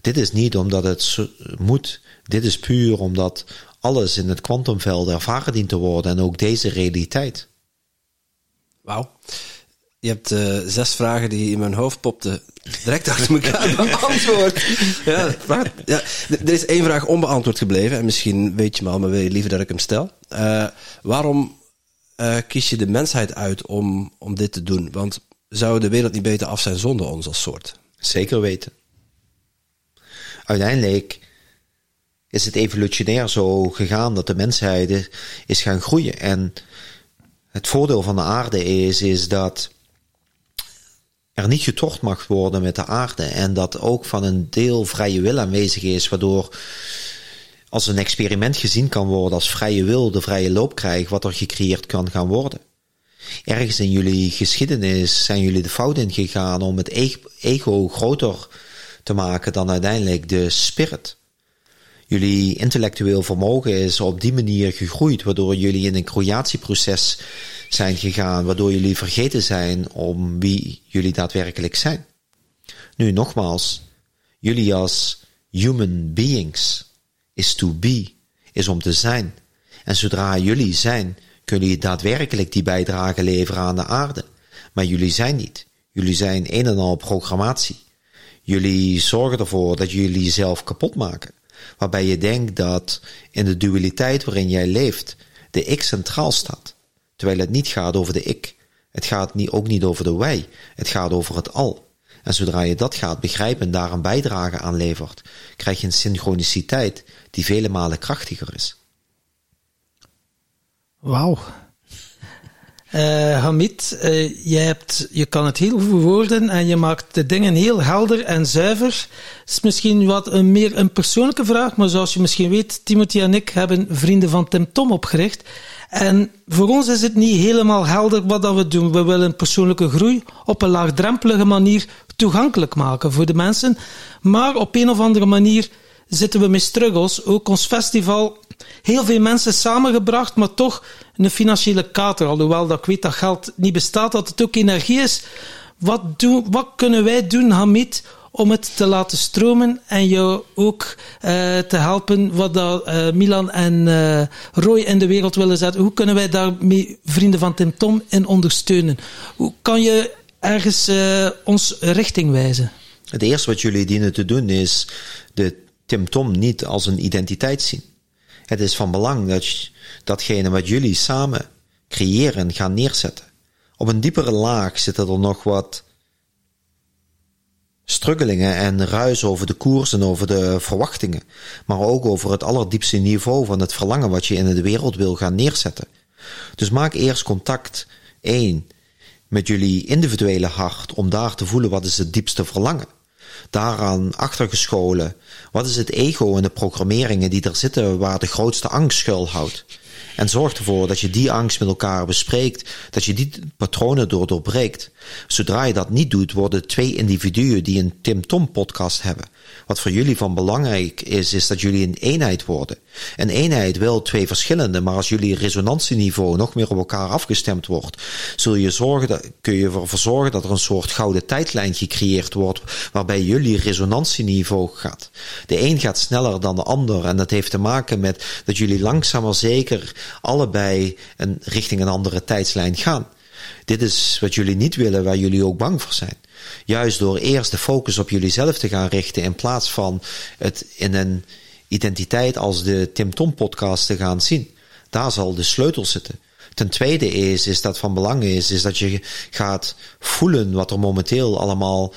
Dit is niet omdat het moet, dit is puur omdat alles in het kwantumveld ervaren dient te worden en ook deze realiteit. Wauw. Je hebt uh, zes vragen die in mijn hoofd popten direct achter elkaar beantwoord. ja, maar, ja, er is één vraag onbeantwoord gebleven en misschien weet je me al, maar wil je liever dat ik hem stel. Uh, waarom uh, kies je de mensheid uit om, om dit te doen? Want zou de wereld niet beter af zijn zonder ons als soort? Zeker weten. Uiteindelijk is het evolutionair zo gegaan dat de mensheid is gaan groeien. En het voordeel van de aarde is, is dat er niet getocht mag worden met de aarde. En dat ook van een deel vrije wil aanwezig is, waardoor als een experiment gezien kan worden als vrije wil de vrije loop krijgt, wat er gecreëerd kan gaan worden. Ergens in jullie geschiedenis zijn jullie de fout ingegaan om het ego groter te maken dan uiteindelijk de spirit. Jullie intellectueel vermogen is op die manier gegroeid, waardoor jullie in een creatieproces zijn gegaan, waardoor jullie vergeten zijn om wie jullie daadwerkelijk zijn. Nu nogmaals, jullie als human beings is to be, is om te zijn. En zodra jullie zijn, kunnen jullie daadwerkelijk die bijdrage leveren aan de aarde. Maar jullie zijn niet. Jullie zijn een en al programmatie. Jullie zorgen ervoor dat jullie jezelf kapot maken. Waarbij je denkt dat in de dualiteit waarin jij leeft, de ik centraal staat. Terwijl het niet gaat over de ik. Het gaat niet, ook niet over de wij. Het gaat over het al. En zodra je dat gaat begrijpen en daar een bijdrage aan levert, krijg je een synchroniciteit die vele malen krachtiger is. Wauw. Uh, Hamid, uh, je, hebt, je kan het heel goed woorden en je maakt de dingen heel helder en zuiver. Het is misschien wat een, meer een persoonlijke vraag, maar zoals je misschien weet, Timothy en ik hebben Vrienden van Tim Tom opgericht. En voor ons is het niet helemaal helder wat dat we doen. We willen persoonlijke groei op een laagdrempelige manier toegankelijk maken voor de mensen. Maar op een of andere manier zitten we met struggles. Ook ons festival, heel veel mensen samengebracht, maar toch een financiële kater. Alhoewel dat ik weet dat geld niet bestaat, dat het ook energie is. Wat, doen, wat kunnen wij doen, Hamid, om het te laten stromen en jou ook uh, te helpen wat dat, uh, Milan en uh, Roy in de wereld willen zetten. Hoe kunnen wij daarmee vrienden van Tim Tom in ondersteunen? Hoe kan je ergens ons richting wijzen? Het eerste wat jullie dienen te doen is de Tim Tom niet als een identiteit zien. Het is van belang dat datgene wat jullie samen creëren gaan neerzetten. Op een diepere laag zitten er nog wat struggelingen en ruis over de koers en over de verwachtingen, maar ook over het allerdiepste niveau van het verlangen wat je in de wereld wil gaan neerzetten. Dus maak eerst contact, één, met jullie individuele hart om daar te voelen wat is het diepste verlangen. Daaraan achtergescholen, wat is het ego en de programmeringen die er zitten waar de grootste angst schuilhoudt. En zorg ervoor dat je die angst met elkaar bespreekt, dat je die patronen door doorbreekt. Zodra je dat niet doet, worden twee individuen die een Tim Tom podcast hebben. Wat voor jullie van belangrijk is, is dat jullie een eenheid worden. Een eenheid wel twee verschillende, maar als jullie resonantieniveau nog meer op elkaar afgestemd wordt, zul je zorgen dat, kun je ervoor zorgen dat er een soort gouden tijdlijn gecreëerd wordt, waarbij jullie resonantieniveau gaat. De een gaat sneller dan de ander en dat heeft te maken met dat jullie langzaam maar zeker allebei een, richting een andere tijdslijn gaan. Dit is wat jullie niet willen, waar jullie ook bang voor zijn. Juist door eerst de focus op jullie zelf te gaan richten in plaats van het in een identiteit als de Tim Tom podcast te gaan zien. Daar zal de sleutel zitten. Ten tweede is, is dat van belang is, is dat je gaat voelen wat er momenteel allemaal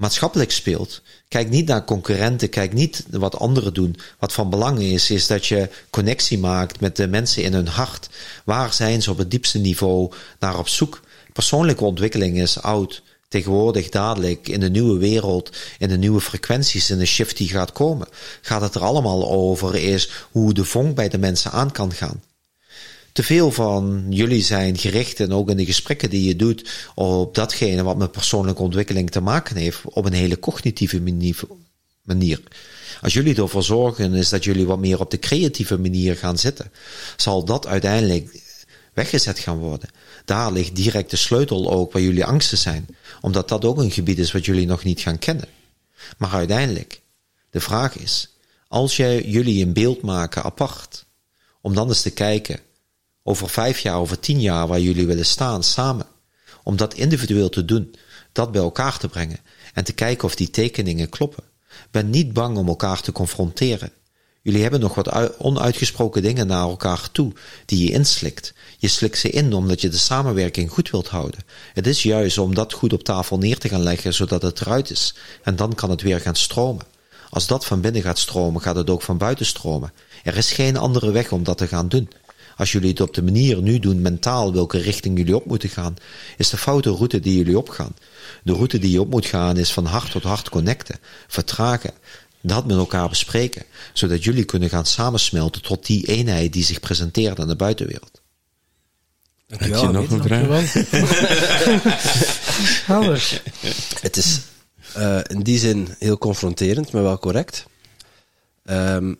maatschappelijk speelt. Kijk niet naar concurrenten, kijk niet wat anderen doen. Wat van belang is, is dat je connectie maakt met de mensen in hun hart. Waar zijn ze op het diepste niveau naar op zoek? Persoonlijke ontwikkeling is oud. Tegenwoordig dadelijk in de nieuwe wereld, in de nieuwe frequenties, in de shift die gaat komen, gaat het er allemaal over is hoe de vonk bij de mensen aan kan gaan te veel van jullie zijn gericht en ook in de gesprekken die je doet op datgene wat met persoonlijke ontwikkeling te maken heeft op een hele cognitieve manier. Als jullie ervoor zorgen is dat jullie wat meer op de creatieve manier gaan zitten, zal dat uiteindelijk weggezet gaan worden. Daar ligt direct de sleutel ook waar jullie angsten zijn, omdat dat ook een gebied is wat jullie nog niet gaan kennen. Maar uiteindelijk, de vraag is, als jij jullie een beeld maken apart, om dan eens te kijken over vijf jaar, over tien jaar waar jullie willen staan samen. Om dat individueel te doen, dat bij elkaar te brengen en te kijken of die tekeningen kloppen. Ben niet bang om elkaar te confronteren. Jullie hebben nog wat onuitgesproken dingen naar elkaar toe die je inslikt. Je slikt ze in omdat je de samenwerking goed wilt houden. Het is juist om dat goed op tafel neer te gaan leggen zodat het eruit is. En dan kan het weer gaan stromen. Als dat van binnen gaat stromen, gaat het ook van buiten stromen. Er is geen andere weg om dat te gaan doen. Als jullie het op de manier nu doen, mentaal, welke richting jullie op moeten gaan, is de foute route die jullie opgaan. De route die je op moet gaan is van hart tot hart connecten, vertragen, dat met elkaar bespreken, zodat jullie kunnen gaan samensmelten tot die eenheid die zich presenteert aan de buitenwereld. Heb je nog een vraag? Het is uh, in die zin heel confronterend, maar wel correct. Um,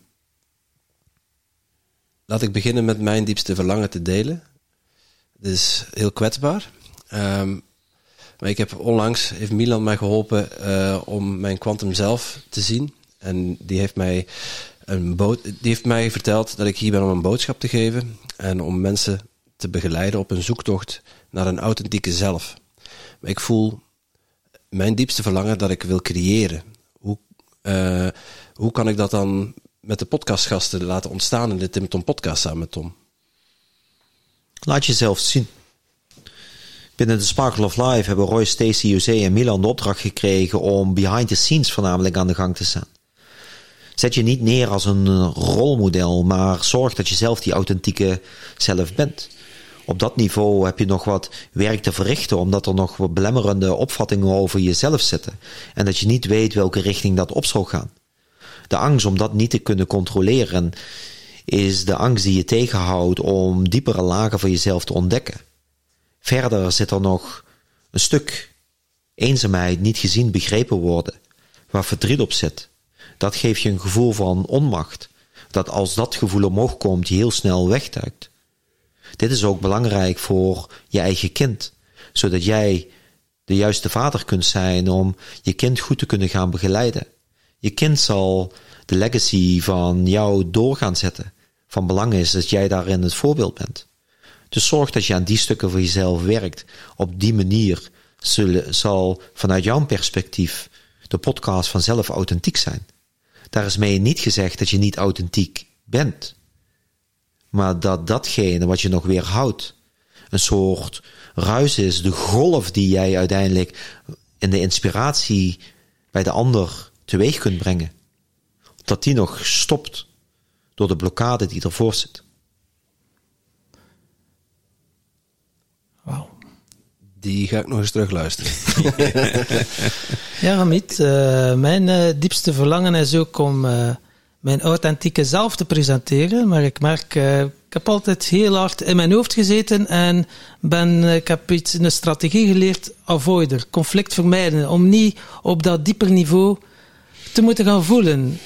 Laat ik beginnen met mijn diepste verlangen te delen. Het is heel kwetsbaar. Um, maar ik heb onlangs, heeft Milan mij geholpen uh, om mijn kwantum zelf te zien. En die heeft, mij een die heeft mij verteld dat ik hier ben om een boodschap te geven. En om mensen te begeleiden op een zoektocht naar een authentieke zelf. Maar ik voel mijn diepste verlangen dat ik wil creëren. Hoe, uh, hoe kan ik dat dan met de podcastgasten laten ontstaan in de Tim Tom podcast samen met Tom? Laat jezelf zien. Binnen de Sparkle of Life hebben Roy, Stacey, José en Milan de opdracht gekregen om behind the scenes voornamelijk aan de gang te staan. Zet je niet neer als een rolmodel, maar zorg dat je zelf die authentieke zelf bent. Op dat niveau heb je nog wat werk te verrichten, omdat er nog wat belemmerende opvattingen over jezelf zitten. En dat je niet weet welke richting dat op zal gaan de angst om dat niet te kunnen controleren is de angst die je tegenhoudt om diepere lagen van jezelf te ontdekken. Verder zit er nog een stuk eenzaamheid, niet gezien, begrepen worden, waar verdriet op zit. Dat geeft je een gevoel van onmacht, dat als dat gevoel omhoog komt, je heel snel wegduikt. Dit is ook belangrijk voor je eigen kind, zodat jij de juiste vader kunt zijn om je kind goed te kunnen gaan begeleiden. Je kind zal de legacy van jou door gaan zetten. Van belang is dat jij daarin het voorbeeld bent. Dus zorg dat je aan die stukken voor jezelf werkt. Op die manier zal vanuit jouw perspectief de podcast vanzelf authentiek zijn. Daar is mee niet gezegd dat je niet authentiek bent. Maar dat datgene wat je nog weerhoudt, een soort ruis is, de golf die jij uiteindelijk in de inspiratie bij de ander teweeg kunt brengen. Dat die nog stopt door de blokkade die ervoor zit. Wauw. Die ga ik nog eens terugluisteren. ja, Hamid, uh, mijn uh, diepste verlangen is ook om uh, mijn authentieke zelf te presenteren. Maar ik merk, ik heb altijd heel hard in mijn hoofd gezeten en ben, ik heb iets, een strategie geleerd, avoider, conflict vermijden. Om niet op dat dieper niveau te moeten gaan voelen.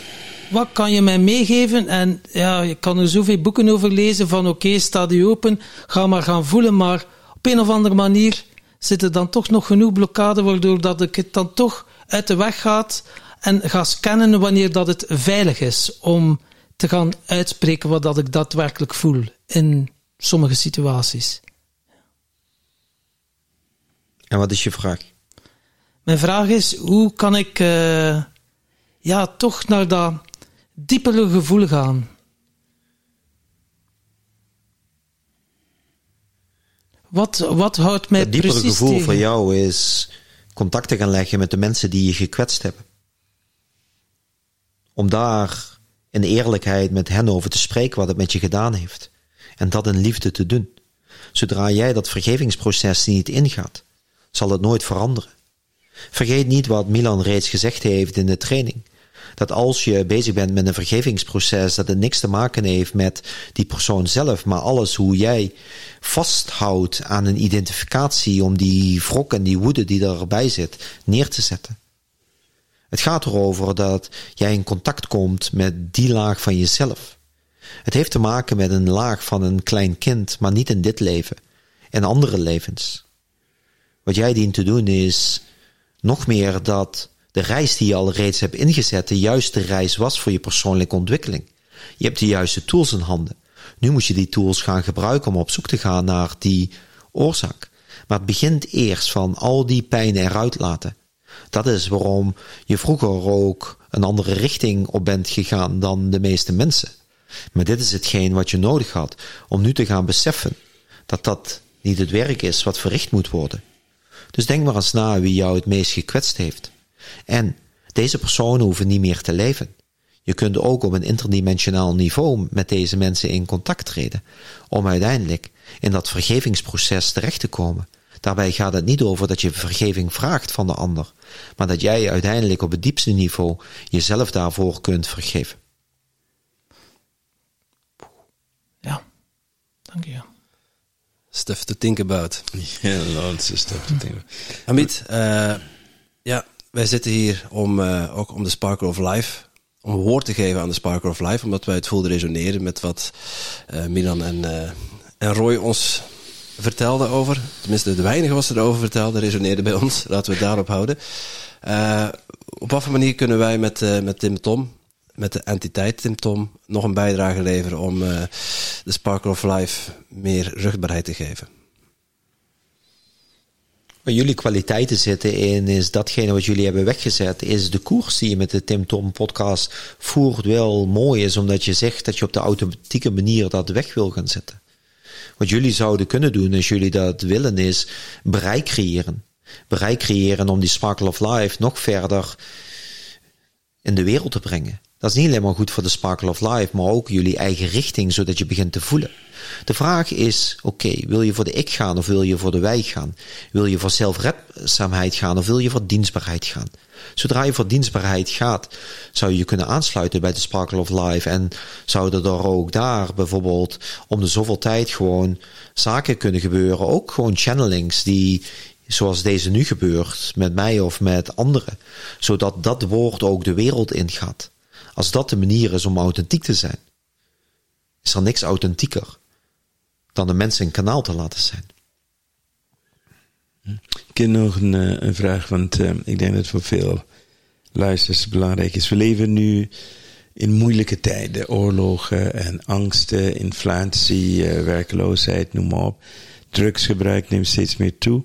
Wat kan je mij meegeven? En ja, je kan er zoveel boeken over lezen van oké, okay, sta die open, ga maar gaan voelen, maar op een of andere manier zit er dan toch nog genoeg blokkade waardoor dat ik het dan toch uit de weg gaat en ga scannen wanneer dat het veilig is om te gaan uitspreken wat dat ik daadwerkelijk voel in sommige situaties. En wat is je vraag? Mijn vraag is, hoe kan ik uh, ja, toch naar dat diepere gevoel gaan. Wat, wat houdt mij Het diepere precies gevoel tegen? voor jou is contact te gaan leggen met de mensen die je gekwetst hebben. Om daar in eerlijkheid met hen over te spreken wat het met je gedaan heeft. En dat in liefde te doen. Zodra jij dat vergevingsproces niet ingaat, zal het nooit veranderen. Vergeet niet wat Milan reeds gezegd heeft in de training. Dat als je bezig bent met een vergevingsproces, dat het niks te maken heeft met die persoon zelf, maar alles hoe jij vasthoudt aan een identificatie om die wrok en die woede die erbij zit neer te zetten. Het gaat erover dat jij in contact komt met die laag van jezelf. Het heeft te maken met een laag van een klein kind, maar niet in dit leven, in andere levens. Wat jij dient te doen is nog meer dat de reis die je al reeds hebt ingezet de juiste reis was voor je persoonlijke ontwikkeling. Je hebt de juiste tools in handen. Nu moet je die tools gaan gebruiken om op zoek te gaan naar die oorzaak. Maar het begint eerst van al die pijn eruit laten. Dat is waarom je vroeger ook een andere richting op bent gegaan dan de meeste mensen. Maar dit is hetgeen wat je nodig had om nu te gaan beseffen dat dat niet het werk is wat verricht moet worden. Dus denk maar eens na wie jou het meest gekwetst heeft. En deze personen hoeven niet meer te leven. Je kunt ook op een interdimensionaal niveau met deze mensen in contact treden, om uiteindelijk in dat vergevingsproces terecht te komen. Daarbij gaat het niet over dat je vergeving vraagt van de ander, maar dat jij uiteindelijk op het diepste niveau jezelf daarvoor kunt vergeven. Ja, dank je. Stuff to think about. Ja, lots of stuff to think about. Hamid, eh, ja, wij zitten hier om eh, ook om de Sparkle of Life, om woord te geven aan de Sparkle of Life, omdat wij het voelden resoneren met wat eh, Milan en, eh, en Roy ons vertelden over. Tenminste, de weinige wat ze erover vertelden, resoneerde bij ons. Laten we het daarop houden. Op wat voor manier kunnen wij met, met Tim Tom, met de entiteit Tim Tom, nog een bijdrage leveren om eh, de Sparkle of Life meer rugbaarheid te geven? Waar jullie kwaliteiten zitten in, is datgene wat jullie hebben weggezet, is de koers die je met de Tim Tom podcast voert wel mooi is, omdat je zegt dat je op de authentieke manier dat weg wil gaan zetten. Wat jullie zouden kunnen doen, als jullie dat willen, is bereik creëren. Bereik creëren om die Sparkle of Life nog verder in de wereld te brengen. Dat is niet alleen maar goed voor de Sparkle of Life, maar ook jullie eigen richting, zodat je begint te voelen. De vraag is, oké, wil je voor de ik gaan of wil je voor de wij gaan? Wil je voor zelfredzaamheid gaan of wil je voor dienstbaarheid gaan? Zodra je voor dienstbaarheid gaat, zou je je kunnen aansluiten bij de Sparkle of Life en zouden er ook daar bijvoorbeeld om de zoveel tijd gewoon zaken kunnen gebeuren, ook gewoon channelings die zoals deze nu gebeurt met mij of met anderen, zodat dat woord ook de wereld ingaat. Als dat de manier is om authentiek te zijn, is er niks authentieker dan de mensen een kanaal te laten zijn. Ik heb nog een, eh, vraag, want eh, ik denk dat voor veel luisteraars belangrijk is. We leven nu in moeilijke tijden, oorlogen en angsten, inflatie, eh, werkloosheid, noem maar op. Drugsgebruik neemt steeds meer toe.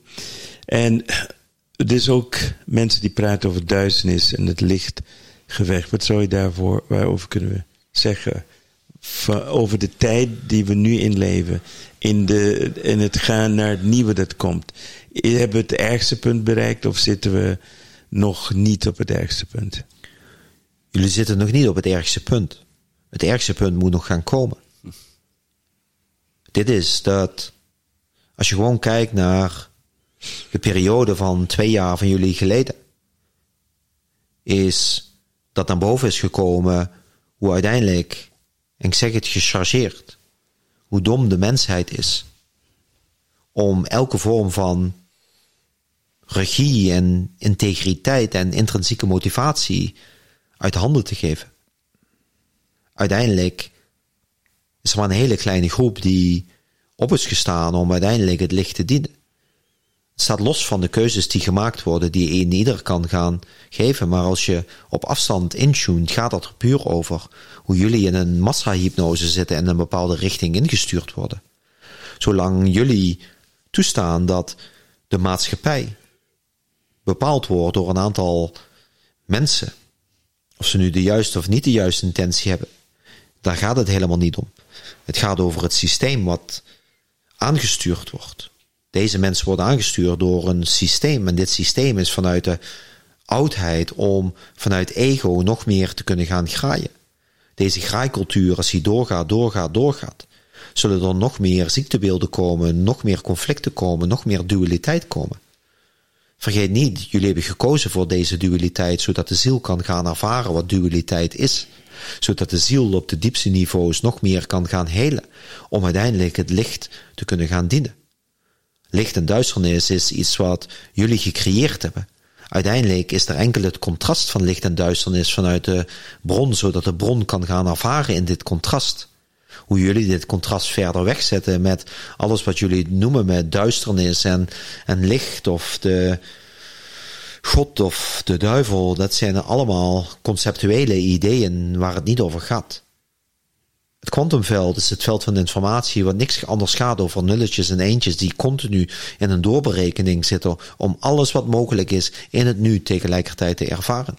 En er is ook mensen die praten over duisternis en het lichtgevecht. Wat zou je daarvoor, waarover kunnen we zeggen? Over de tijd die we nu inleven, in, de, in het gaan naar het nieuwe dat komt. Hebben we het ergste punt bereikt of zitten we nog niet op het ergste punt? Jullie zitten nog niet op het ergste punt. Het ergste punt moet nog gaan komen. Dit is dat, als je gewoon kijkt naar de periode van twee jaar van jullie geleden, is dat naar boven is gekomen hoe uiteindelijk, en ik zeg het gechargeerd, hoe dom de mensheid is om elke vorm van regie en integriteit en intrinsieke motivatie uit handen te geven. Uiteindelijk is er maar een hele kleine groep die op is gestaan om uiteindelijk het licht te dienen. Staat los van de keuzes die gemaakt worden, die een ieder kan gaan geven. Maar als je op afstand intuned, gaat dat er puur over hoe jullie in een massahypnose zitten en een bepaalde richting ingestuurd worden. Zolang jullie toestaan dat de maatschappij bepaald wordt door een aantal mensen, of ze nu de juiste of niet de juiste intentie hebben, daar gaat het helemaal niet om. Het gaat over het systeem wat aangestuurd wordt. Deze mensen worden aangestuurd door een systeem. En dit systeem is vanuit de oudheid om vanuit ego nog meer te kunnen gaan graaien. Deze graaikultuur, als die doorgaat, doorgaat, doorgaat, zullen er nog meer ziektebeelden komen, nog meer conflicten komen, nog meer dualiteit komen. Vergeet niet, jullie hebben gekozen voor deze dualiteit, zodat de ziel kan gaan ervaren wat dualiteit is. Zodat de ziel op de diepste niveaus nog meer kan gaan helen, om uiteindelijk het licht te kunnen gaan dienen. Licht en duisternis is iets wat jullie gecreëerd hebben. Uiteindelijk is er enkel het contrast van licht en duisternis vanuit de bron, zodat de bron kan gaan ervaren in dit contrast. Hoe jullie dit contrast verder wegzetten met alles wat jullie noemen met duisternis en, en licht of de God of de duivel, dat zijn allemaal conceptuele ideeën waar het niet over gaat. Het kwantumveld is het veld van informatie wat niks anders gaat over nulletjes en eentjes die continu in een doorberekening zitten om alles wat mogelijk is in het nu tegelijkertijd te ervaren.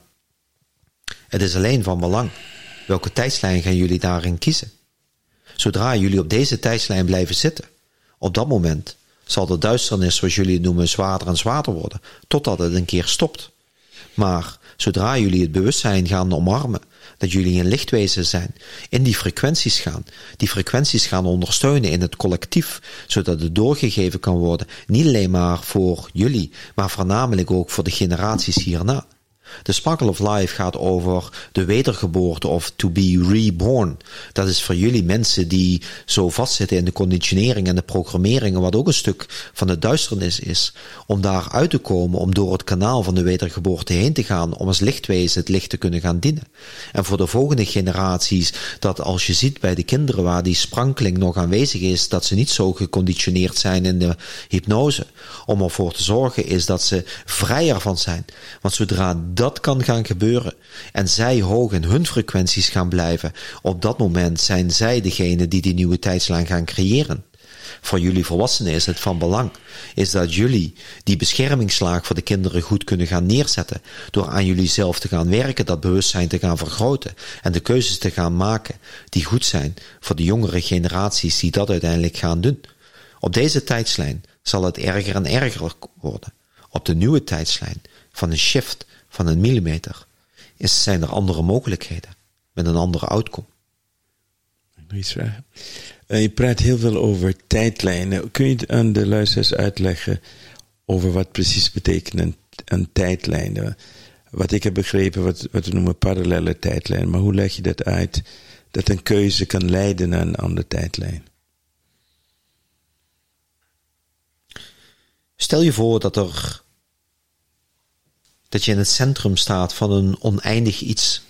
Het is alleen van belang. Welke tijdslijn gaan jullie daarin kiezen? Zodra jullie op deze tijdslijn blijven zitten, op dat moment zal de duisternis, zoals jullie het noemen, zwaarder en zwaarder worden, totdat het een keer stopt. Maar zodra jullie het bewustzijn gaan omarmen dat jullie een lichtwezen zijn, in die frequenties gaan, die frequenties gaan ondersteunen in het collectief, zodat het doorgegeven kan worden, niet alleen maar voor jullie, maar voornamelijk ook voor de generaties hierna. De Sparkle of Life gaat over de wedergeboorte of to be reborn. Dat is voor jullie mensen die zo vastzitten in de conditionering en de programmeringen, wat ook een stuk van de duisternis is, om daar uit te komen, om door het kanaal van de wedergeboorte heen te gaan, om als lichtwezen het licht te kunnen gaan dienen. En voor de volgende generaties, dat als je ziet bij de kinderen waar die sprankeling nog aanwezig is, dat ze niet zo geconditioneerd zijn in de hypnose, om ervoor te zorgen is dat ze vrijer van zijn. Want zodra dat kan gaan gebeuren en zij hoog in hun frequenties gaan blijven, op dat moment zijn zij degene die die nieuwe tijdslijn gaan creëren. Voor jullie volwassenen is het van belang, is dat jullie die beschermingslaag voor de kinderen goed kunnen gaan neerzetten, door aan jullie zelf te gaan werken, dat bewustzijn te gaan vergroten en de keuzes te gaan maken die goed zijn voor de jongere generaties die dat uiteindelijk gaan doen. Op deze tijdslijn zal het erger en erger worden. Op de nieuwe tijdslijn van een shift van een millimeter, is, zijn er andere mogelijkheden met een andere outcome. Nog iets vragen? Uh, je praat heel veel over tijdlijnen. Kun je het aan de luisteraars uitleggen over wat precies betekent een, een tijdlijn? Wat ik heb begrepen, wat, wat we noemen parallele tijdlijn. Maar hoe leg je dat uit dat een keuze kan leiden naar een andere tijdlijn? Stel je voor dat er dat je in het centrum staat van een oneindig iets.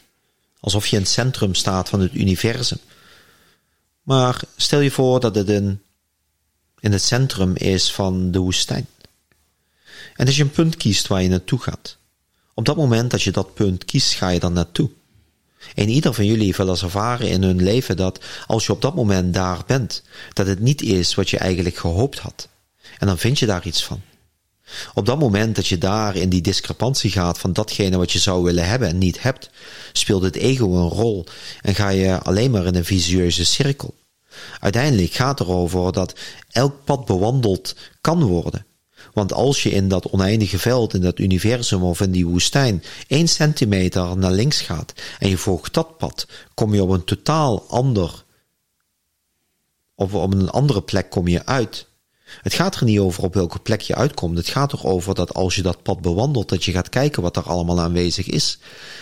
Alsof je in het centrum staat van het universum. Maar stel je voor dat het in, in het centrum is van de woestijn. En dat je een punt kiest waar je naartoe gaat. Op dat moment dat je dat punt kiest, ga je dan naartoe. En ieder van jullie heeft wel eens ervaren in hun leven dat als je op dat moment daar bent, dat het niet is wat je eigenlijk gehoopt had. En dan vind je daar iets van. Op dat moment dat je daar in die discrepantie gaat van datgene wat je zou willen hebben en niet hebt, speelt het ego een rol en ga je alleen maar in een visieuze cirkel. Uiteindelijk gaat het erover dat elk pad bewandeld kan worden. Want als je in dat oneindige veld, in dat universum of in die woestijn, één centimeter naar links gaat en je volgt dat pad, kom je op een totaal ander, of op een andere plek kom je uit. Het gaat er niet over op welke plek je uitkomt. Het gaat erover dat als je dat pad bewandelt, dat je gaat kijken wat er allemaal aanwezig is.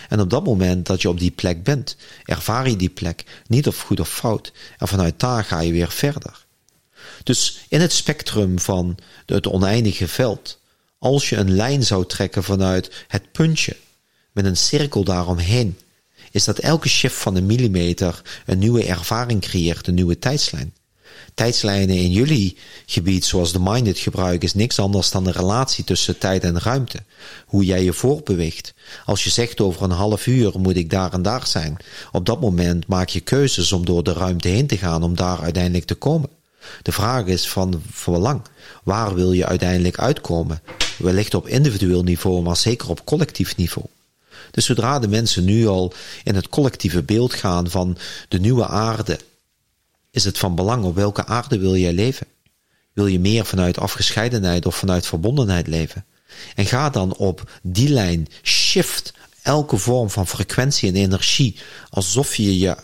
En op dat moment dat je op die plek bent, ervaar je die plek, niet of goed of fout. En vanuit daar ga je weer verder. Dus in het spectrum van het oneindige veld, als je een lijn zou trekken vanuit het puntje, met een cirkel daaromheen, is dat elke shift van een millimeter een nieuwe ervaring creëert, een nieuwe tijdslijn tijdslijnen in jullie gebied, zoals de mind het gebruikt, is niks anders dan de relatie tussen tijd en ruimte. Hoe jij je voortbeweegt. Als je zegt over een half uur moet ik daar en daar zijn, op dat moment maak je keuzes om door de ruimte heen te gaan om daar uiteindelijk te komen. De vraag is van verlang. Waar wil je uiteindelijk uitkomen? Wellicht op individueel niveau, maar zeker op collectief niveau. Dus zodra de mensen nu al in het collectieve beeld gaan van de nieuwe aarde, is het van belang op welke aarde wil jij leven. Wil je meer vanuit afgescheidenheid of vanuit verbondenheid leven? En ga dan op die lijn shift elke vorm van frequentie en energie alsof je je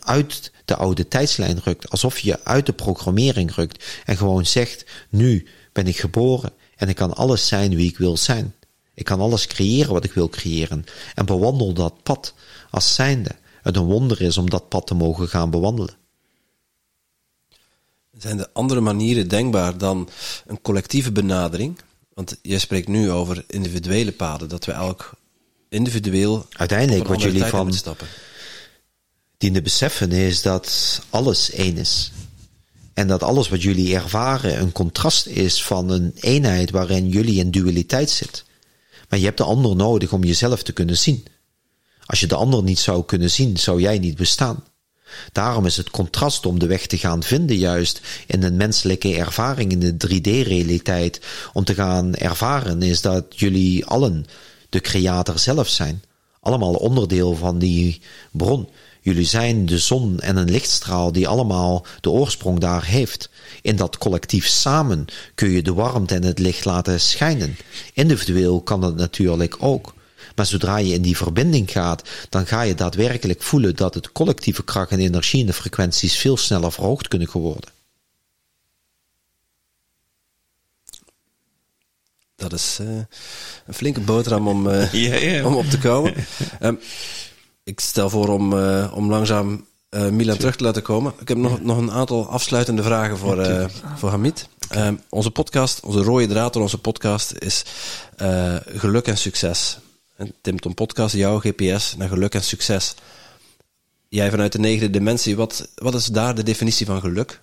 uit de oude tijdslijn rukt, alsof je uit de programmering rukt en gewoon zegt: Nu ben ik geboren en ik kan alles zijn wie ik wil zijn. Ik kan alles creëren wat ik wil creëren en bewandel dat pad als zijnde. Het een wonder is om dat pad te mogen gaan bewandelen. Zijn er andere manieren denkbaar dan een collectieve benadering? Want jij spreekt nu over individuele paden, dat we elk individueel. Uiteindelijk, wat jullie van stappen. dienen beseffen is dat alles één is. En dat alles wat jullie ervaren een contrast is van een eenheid waarin jullie in dualiteit zit. Maar je hebt de ander nodig om jezelf te kunnen zien. Als je de ander niet zou kunnen zien, zou jij niet bestaan. Daarom is het contrast om de weg te gaan vinden juist in een menselijke ervaring in de 3D-realiteit. Om te gaan ervaren is dat jullie allen de creator zelf zijn. Allemaal onderdeel van die bron. Jullie zijn de zon en een lichtstraal die allemaal de oorsprong daar heeft. In dat collectief samen kun je de warmte en het licht laten schijnen. Individueel kan dat natuurlijk ook. Maar zodra je in die verbinding gaat, dan ga je daadwerkelijk voelen dat het collectieve kracht en energie en de frequenties veel sneller verhoogd kunnen worden. Dat is eh, een flinke boterham om, eh, Ja, ja. om op te komen. Ehm, ik stel voor om, eh, om langzaam Milan terug te laten komen. Ik heb nog, nog een aantal afsluitende vragen voor, voor Hamid. Ehm, onze podcast, onze rode draad door onze podcast is geluk en succes. En Tim Tom Podcast, jouw GPS naar geluk en succes. Jij vanuit de negende dimensie, wat, wat is daar de definitie van geluk?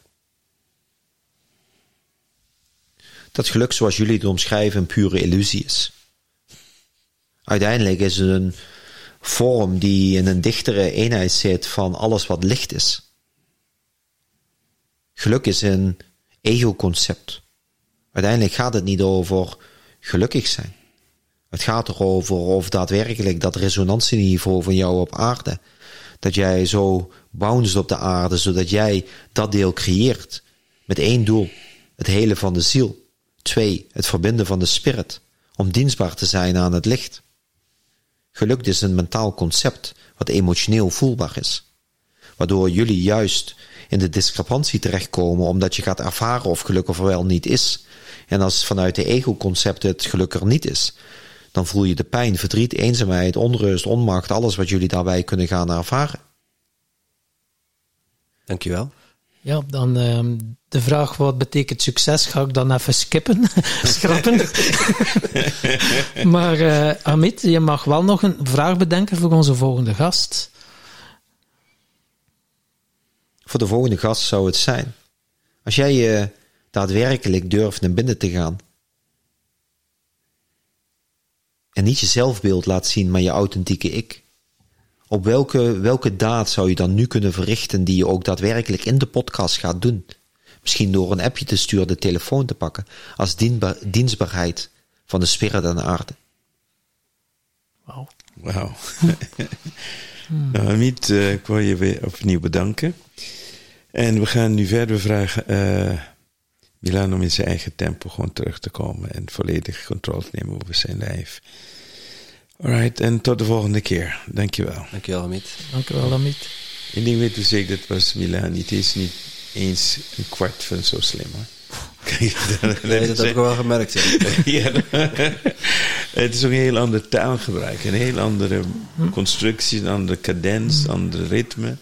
Dat geluk zoals jullie het omschrijven een pure illusie is. Uiteindelijk is het een vorm die in een dichtere eenheid zit van alles wat licht is. Geluk is een ego-concept. Uiteindelijk gaat het niet over gelukkig zijn. Het gaat erover of daadwerkelijk dat resonantieniveau van jou op aarde, dat jij zo bounced op de aarde, zodat jij dat deel creëert. Met één doel, het hele van de ziel. Twee, het verbinden van de spirit, om dienstbaar te zijn aan het licht. Geluk is een mentaal concept wat emotioneel voelbaar is. Waardoor jullie juist in de discrepantie terechtkomen omdat je gaat ervaren of geluk er wel niet is. En als vanuit de ego-concept het geluk er niet is, dan voel je de pijn, verdriet, eenzaamheid, onrust, onmacht, alles wat jullie daarbij kunnen gaan ervaren. Dankjewel. Ja, dan ehm, de vraag wat betekent succes ga ik dan even skippen, schrappen. maar eh Amit, je mag wel nog een vraag bedenken voor onze volgende gast. Voor de volgende gast zou het zijn. Als jij je daadwerkelijk durft naar binnen te gaan. En niet je zelfbeeld laat zien, maar je authentieke ik. Op welke, welke daad zou je dan nu kunnen verrichten die je ook daadwerkelijk in de podcast gaat doen? Misschien door een appje te sturen, de telefoon te pakken, als dienstbaarheid van de spirit en de aarde. Wauw. Wauw. nou, Amit, eh, ik wil je weer opnieuw bedanken. En we gaan nu verder vragen eh Milan om in zijn eigen tempo gewoon terug te komen en volledig controle te nemen over zijn lijf. Alright, en tot de volgende keer. Dankjewel. Dankjewel, Hamid. Dank u wel, Amit. Eén ding weet u zeker, dat was Milan niet. Hij is niet eens een kwart van zo slim hoor. Nee, dat heb ik wel gemerkt. Ja. ja, het is ook een heel ander taalgebruik, een heel andere constructie, een andere cadens, een andere ritme.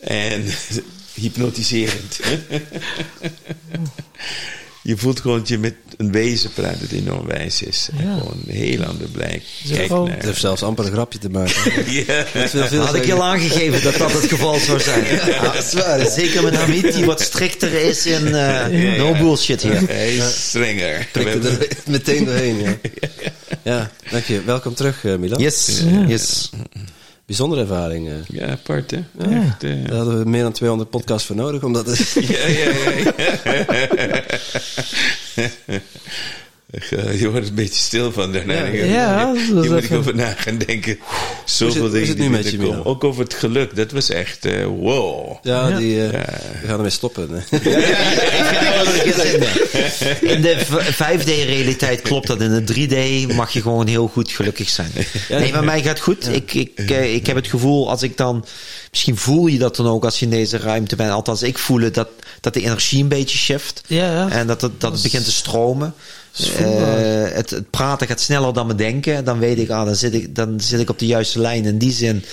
En hypnotiserend. Je voelt gewoon dat je met een wezen praat dat enorm wijs is. En Ja. gewoon een heel ander blijk. Zo Kijk van- naar- Het heeft zelfs amper een grapje te maken. Ja. Veel Had ik je al aangegeven dat dat het geval zou zijn. Ja. Zeker met Hamid, die wat strikter is in eh, no bullshit hier. Hij is strenger. Er meteen doorheen, ja. Ja, dank je. Welkom terug, eh, Milan. Yes, yes. Bijzondere ervaring. eh. Ja, apart hè? Ja. Echt, eh. Daar hadden we meer dan 200 podcasts voor nodig, omdat het... Ja, ja, ja. ja. Eh, Je wordt een beetje stil van daarna. Ja. Ja, dat Hier moet ik over na gaan denken. Zoveel dingen het die nu met je, binnenkomen. Milan? Ook over het geluk. Dat was echt eh, wow. Ja, Ja. Die, eh, we gaan ermee stoppen. hè. In de v- 5D-realiteit klopt dat. In de 3D mag je gewoon heel goed gelukkig zijn. Nee, bij mij gaat het goed. Ik, ik, ik heb het gevoel, als ik dan... Misschien voel je dat dan ook als je in deze ruimte bent. Althans, ik voel het dat, dat de energie een beetje shift. Ja, ja. En dat het, dat het begint te stromen. Eh, het, het praten gaat sneller dan me denken. Dan weet ik, ah, dan, zit ik, dan zit ik op de juiste lijn. In die zin,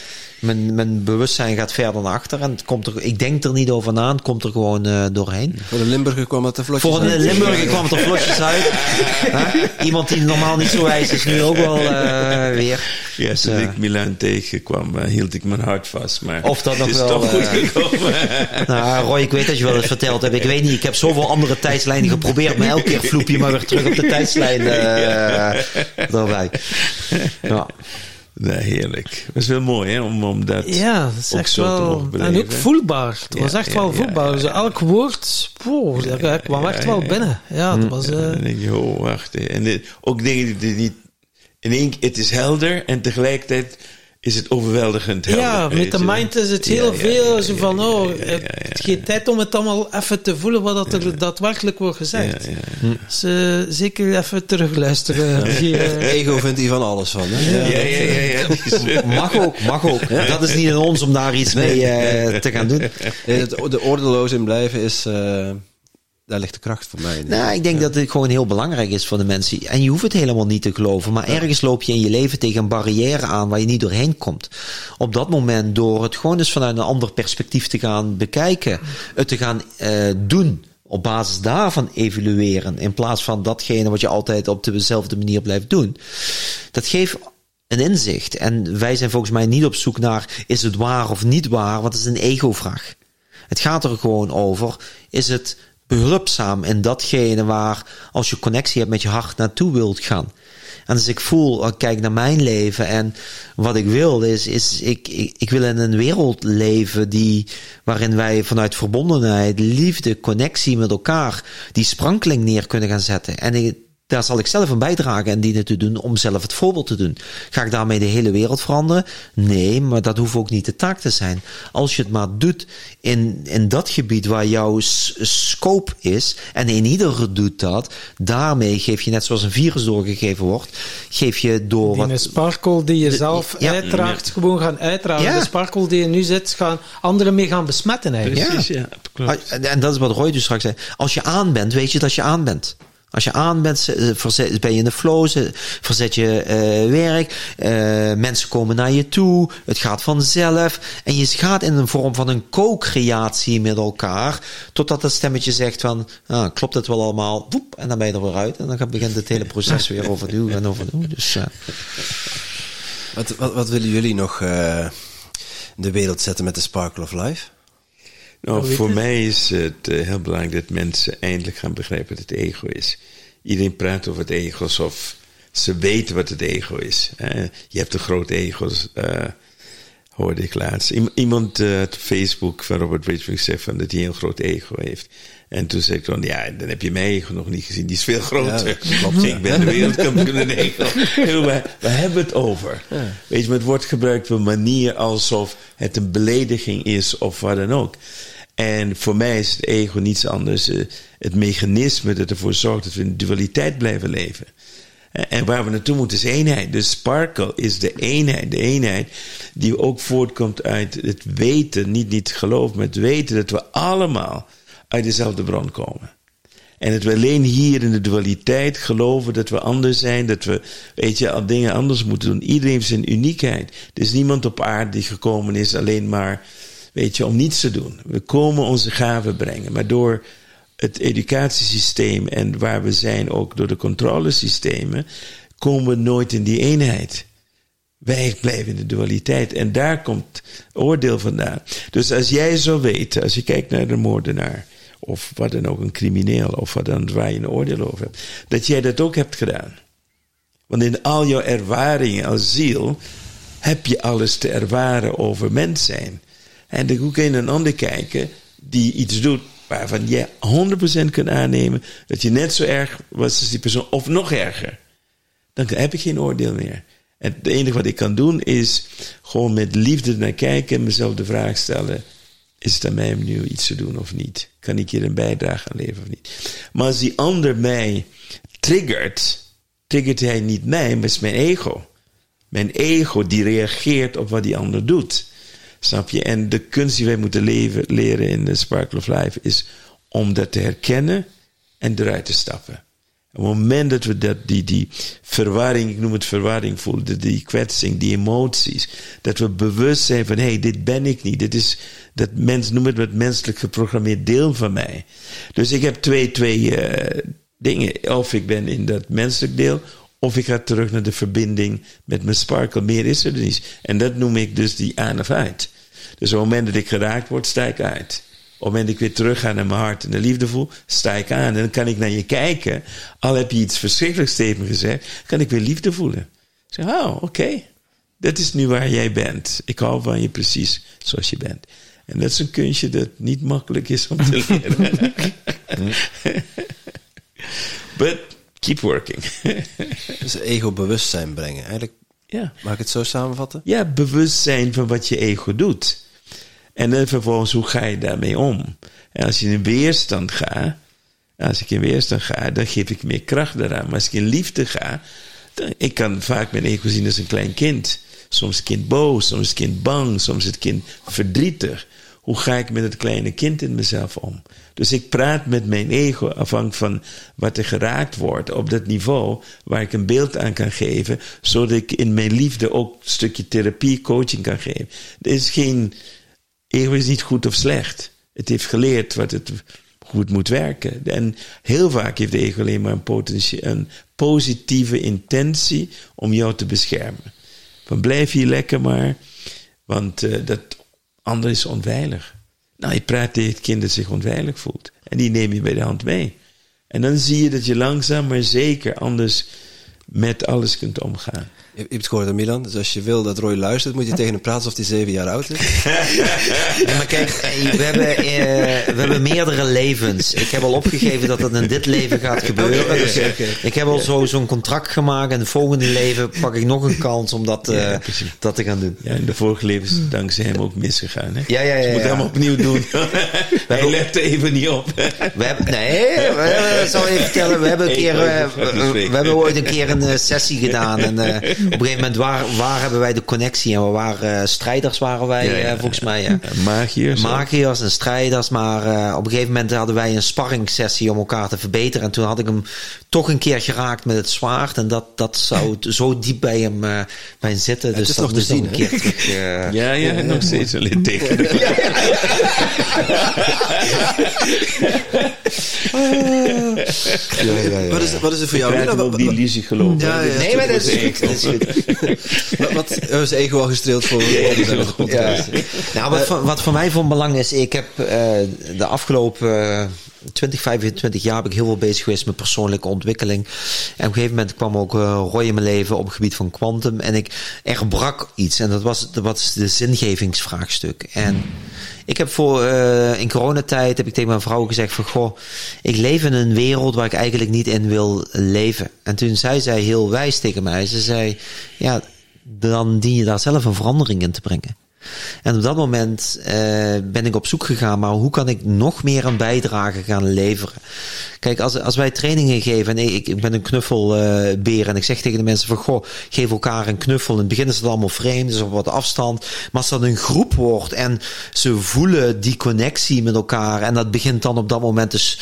mijn, mijn bewustzijn gaat verder naar achter. En het komt er, ik denk er niet over na. Het komt er gewoon eh, doorheen. Voor de Limburger kwam het te vlotjes Voor een uit. Limburger kwam het er vlotjes uit. Hè? Iemand die normaal niet zo wijs is, nu ook wel eh, weer. Ja, Dus, toen eh, ik Milan tegenkwam, hield ik mijn hart vast. Maar Of dat nog is wel, toch goed gekomen. Nou, Roy, ik weet dat je wel eens verteld hebt. Ik weet niet, ik heb zoveel andere tijdslijnen geprobeerd, maar elke keer vloep je maar weer terug op de tijdslijn eh erbij. Ja. Nee, heerlijk. Het was wel mooi, hè, om, om dat Ja, dat is ook echt zo te wel. En ook voelbaar. Het was Ja, echt ja, wel ja, voelbaar. ja, Dus elk woord, poeh, dat kwam echt wel binnen. Ja, dat was. En eh, dan denk je, oh, wacht. En dit- ook dingen die niet... In één, het is helder en tegelijkertijd is het overweldigend helder. ja, met de mind is het heel ja, veel. ja, zo van, oh, ja, ja, het ja, het geen tijd om het allemaal even te voelen wat dat er daadwerkelijk wordt gezegd. Ja, ja. Dus zeker even terugluisteren. Die, Ego vindt hij van alles van. Hè? Ja, ja, ja, Mag ook, mag ook. Dat is niet aan ons om daar iets mee eh, te gaan doen. Het, de oordeloos in blijven is... eh, daar ligt de kracht voor mij. in. Nou, ik denk dat het gewoon heel belangrijk is voor de mensen. En je hoeft het helemaal niet te geloven. Maar ergens loop je in je leven tegen een barrière aan waar je niet doorheen komt. Op dat moment, door het gewoon eens vanuit een ander perspectief te gaan bekijken. Het te gaan eh, doen. Op basis daarvan evalueren. In plaats van datgene wat je altijd op dezelfde manier blijft doen. Dat geeft een inzicht. En wij zijn volgens mij niet op zoek naar is het waar of niet waar. Want het is een ego-vraag. Het gaat er gewoon over. Is het behulpzaam in datgene waar als je connectie hebt met je hart naartoe wilt gaan? En als ik voel, kijk naar mijn leven en wat ik wil is, is ik, ik, ik wil in een wereld leven die, waarin wij vanuit verbondenheid, liefde, connectie met elkaar, die sprankeling neer kunnen gaan zetten. En ik, daar zal ik zelf een bijdrage en dienen te doen om zelf het voorbeeld te doen. Ga ik daarmee de hele wereld veranderen? Nee, maar dat hoeft ook niet de taak te zijn. Als je het maar doet in, in dat gebied waar jouw scope is, en in ieder doet dat, daarmee geef je net zoals een virus doorgegeven wordt, geef je door die een wat. sparkle die je zelf ja. uitdraagt, gewoon gaan uitdragen. Ja. De sparkle die je nu zit, gaan anderen mee gaan besmetten eigenlijk. Precies, ja. klopt. Ah, En dat is wat Roy dus straks zei. Als je aan bent, weet je dat je aan bent. Als je aan bent, verzet- ben je in de flow, ze- verzet je eh, werk, eh, mensen komen naar je toe, het gaat vanzelf. En je gaat in een vorm van een co-creatie met elkaar, totdat dat stemmetje zegt van, ah, klopt het wel allemaal? Woep, en dan ben je er weer uit. En dan begint het hele proces weer overnieuw en overnieuw. Dus, eh, Wat, wat, wat willen jullie nog in de wereld zetten met de Sparkle of Life? Nou, weet voor het. mij is het eh, heel belangrijk dat mensen eindelijk gaan begrijpen wat het ego is. Iedereen praat over het ego alsof ze weten wat het ego is. hè. je hebt een groot ego, eh, hoorde ik laatst. Iem- Iemand eh, op Facebook van Robert Bridgman zegt van dat hij een groot ego heeft. En toen zei ik van, ja, dan heb je mijn ego nog niet gezien. Die is veel groter. Ja, klopt, ja. ik ben de wereldkampioen in Waar, waar hebben we het over? Weet je, maar het wordt gebruikt op een manier alsof het een belediging is of wat dan ook. En voor mij is het ego niets anders. eh, het mechanisme dat ervoor zorgt dat we in dualiteit blijven leven. En en waar we naartoe moeten is eenheid. Dus sparkle is de eenheid. De eenheid die ook voortkomt uit het weten, niet, niet geloof, maar het weten dat we allemaal uit dezelfde bron komen. En dat we alleen hier in de dualiteit geloven dat we anders zijn, dat we, weet je, al dingen anders moeten doen. Iedereen heeft zijn uniekheid. Er is niemand op aarde die gekomen is alleen maar, weet je, om niets te doen. We komen onze gaven brengen, maar door het educatiesysteem en waar we zijn ook door de controlesystemen, komen we nooit in die eenheid. Wij blijven in de dualiteit. En daar komt oordeel vandaan. Dus als jij zou weten, als je kijkt naar de moordenaar, of wat dan ook, een crimineel, of wat dan waar je een oordeel over hebt, dat jij dat ook hebt gedaan. Want in al jouw ervaringen als ziel heb je alles te ervaren over mens zijn. En dan hoe kun je een ander kijken die iets doet waarvan je 100% kunt aannemen dat je net zo erg was als die persoon, of nog erger, dan heb ik geen oordeel meer. En het enige wat ik kan doen is gewoon met liefde naar kijken en mezelf de vraag stellen: is het aan mij om nu iets te doen of niet? Kan ik hier een bijdrage aan leveren of niet? Maar als die ander mij triggert, triggert hij niet mij, maar is mijn ego. Mijn ego die reageert op wat die ander doet. Snap je? En de kunst die wij moeten leren in de Sparkle of Life is om dat te herkennen en eruit te stappen. Op het moment dat we dat, die, die verwarring, ik noem het verwarring voelen, die kwetsing, die emoties, dat we bewust zijn van, hé, hey, dit ben ik niet. Dit is, dat mens, noem het wat menselijk geprogrammeerd deel van mij. Dus ik heb twee, twee uh, dingen. Of ik ben in dat menselijk deel, of ik ga terug naar de verbinding met mijn sparkle. Meer is er niet. En dat noem ik dus die aan of uit. Dus op het moment dat ik geraakt word, sta ik uit. Op het moment dat ik weer terug ga naar mijn hart en de liefde voel, sta ik aan. En dan kan ik naar je kijken. Al heb je iets verschrikkelijks tegen me gezegd, kan ik weer liefde voelen. Ik zeg, oh, oké. Okay. Dat is nu waar jij bent. Ik hou van je precies zoals je bent. En dat is een kunstje dat niet makkelijk is om te leren. But keep working. dus ego-bewustzijn brengen. Eigenlijk, ja. mag ik het zo samenvatten? Ja, bewustzijn van wat je ego doet. En dan vervolgens, hoe ga je daarmee om? En als je in weerstand gaat, als ik in weerstand ga, dan geef ik meer kracht daaraan. Maar als ik in liefde ga, dan, ik kan vaak mijn ego zien als een klein kind. Soms het kind boos, soms het kind bang, soms het kind verdrietig. Hoe ga ik met het kleine kind in mezelf om? Dus ik praat met mijn ego afhankelijk van wat er geraakt wordt op dat niveau waar ik een beeld aan kan geven, zodat ik in mijn liefde ook een stukje therapie, coaching kan geven. Er is geen, ego is niet goed of slecht. Het heeft geleerd wat het, het moet werken. En heel vaak heeft de ego alleen maar een positieve intentie om jou te beschermen. Van blijf hier lekker maar, want uh, dat ander is onveilig. Nou, je praat tegen het kind dat zich onveilig voelt. En die neem je bij de hand mee. En dan zie je dat je langzaam maar zeker anders met alles kunt omgaan. Je hebt het gehoord, Milan. Dus als je wil dat Roy luistert, moet je tegen hem praten alsof hij zeven jaar oud is. ja, maar kijk, we hebben, uh, we hebben meerdere levens. Ik heb al opgegeven dat het in dit leven gaat gebeuren. Okay, dus okay. ik heb al zo, zo'n contract gemaakt. En in het volgende leven pak ik nog een kans om dat, uh, ja, dat te gaan doen. Ja, in de vorige leven is dankzij hem ook misgegaan. Hè? Ja, ja, ja. Dus je moet ja. hem opnieuw doen. Hij let even niet op. we hebben, nee, we, zal je vertellen. We hebben een keer, uh, we, we, hebben ooit een keer een sessie gedaan. En een gegeven moment, waar, waar hebben wij de connectie? En we waren uh, strijders, waren wij ja, ja, uh, volgens mij. Ja. Magiërs. Magiërs en strijders. Maar uh, op een gegeven moment hadden wij een sparringssessie om elkaar te verbeteren. En toen had ik hem toch een keer geraakt met het zwaard. En dat, dat zou zo diep bij hem, bij hem zitten. Ja, dus is dat nog te zien. Een keer terug, ja, ja, nog steeds een litteken. ja, ja, ja. Wat, is, wat is het voor jou? Ik heb die illusie gelopen. Ja, ja, nee, maar dat is. Dat is wat, wat is ego al gestreeld voor ja. Nou, wat, uh, wat voor mij van belang is, ik heb uh, de afgelopen uh, 20, 25 jaar heb ik heel veel bezig geweest met persoonlijke ontwikkeling. En op een gegeven moment kwam ook uh, Roy in mijn leven op het gebied van kwantum. En ik, er brak iets. En dat was, dat was de zingevingsvraagstuk. En ik heb voor, uh, in coronatijd heb ik tegen mijn vrouw gezegd van, goh, ik leef in een wereld waar ik eigenlijk niet in wil leven. En toen zei zij heel wijs tegen mij, ze zei, ja, dan dien je daar zelf een verandering in te brengen. En op dat moment uh, ben ik op zoek gegaan, maar hoe kan ik nog meer een bijdrage gaan leveren? Kijk, als, als wij trainingen geven en ik, ik ben een knuffelbeer en ik zeg tegen de mensen van, goh, geef elkaar een knuffel. In het begin is het allemaal vreemd, dus op wat afstand. Maar als dat een groep wordt en ze voelen die connectie met elkaar en dat begint dan op dat moment te,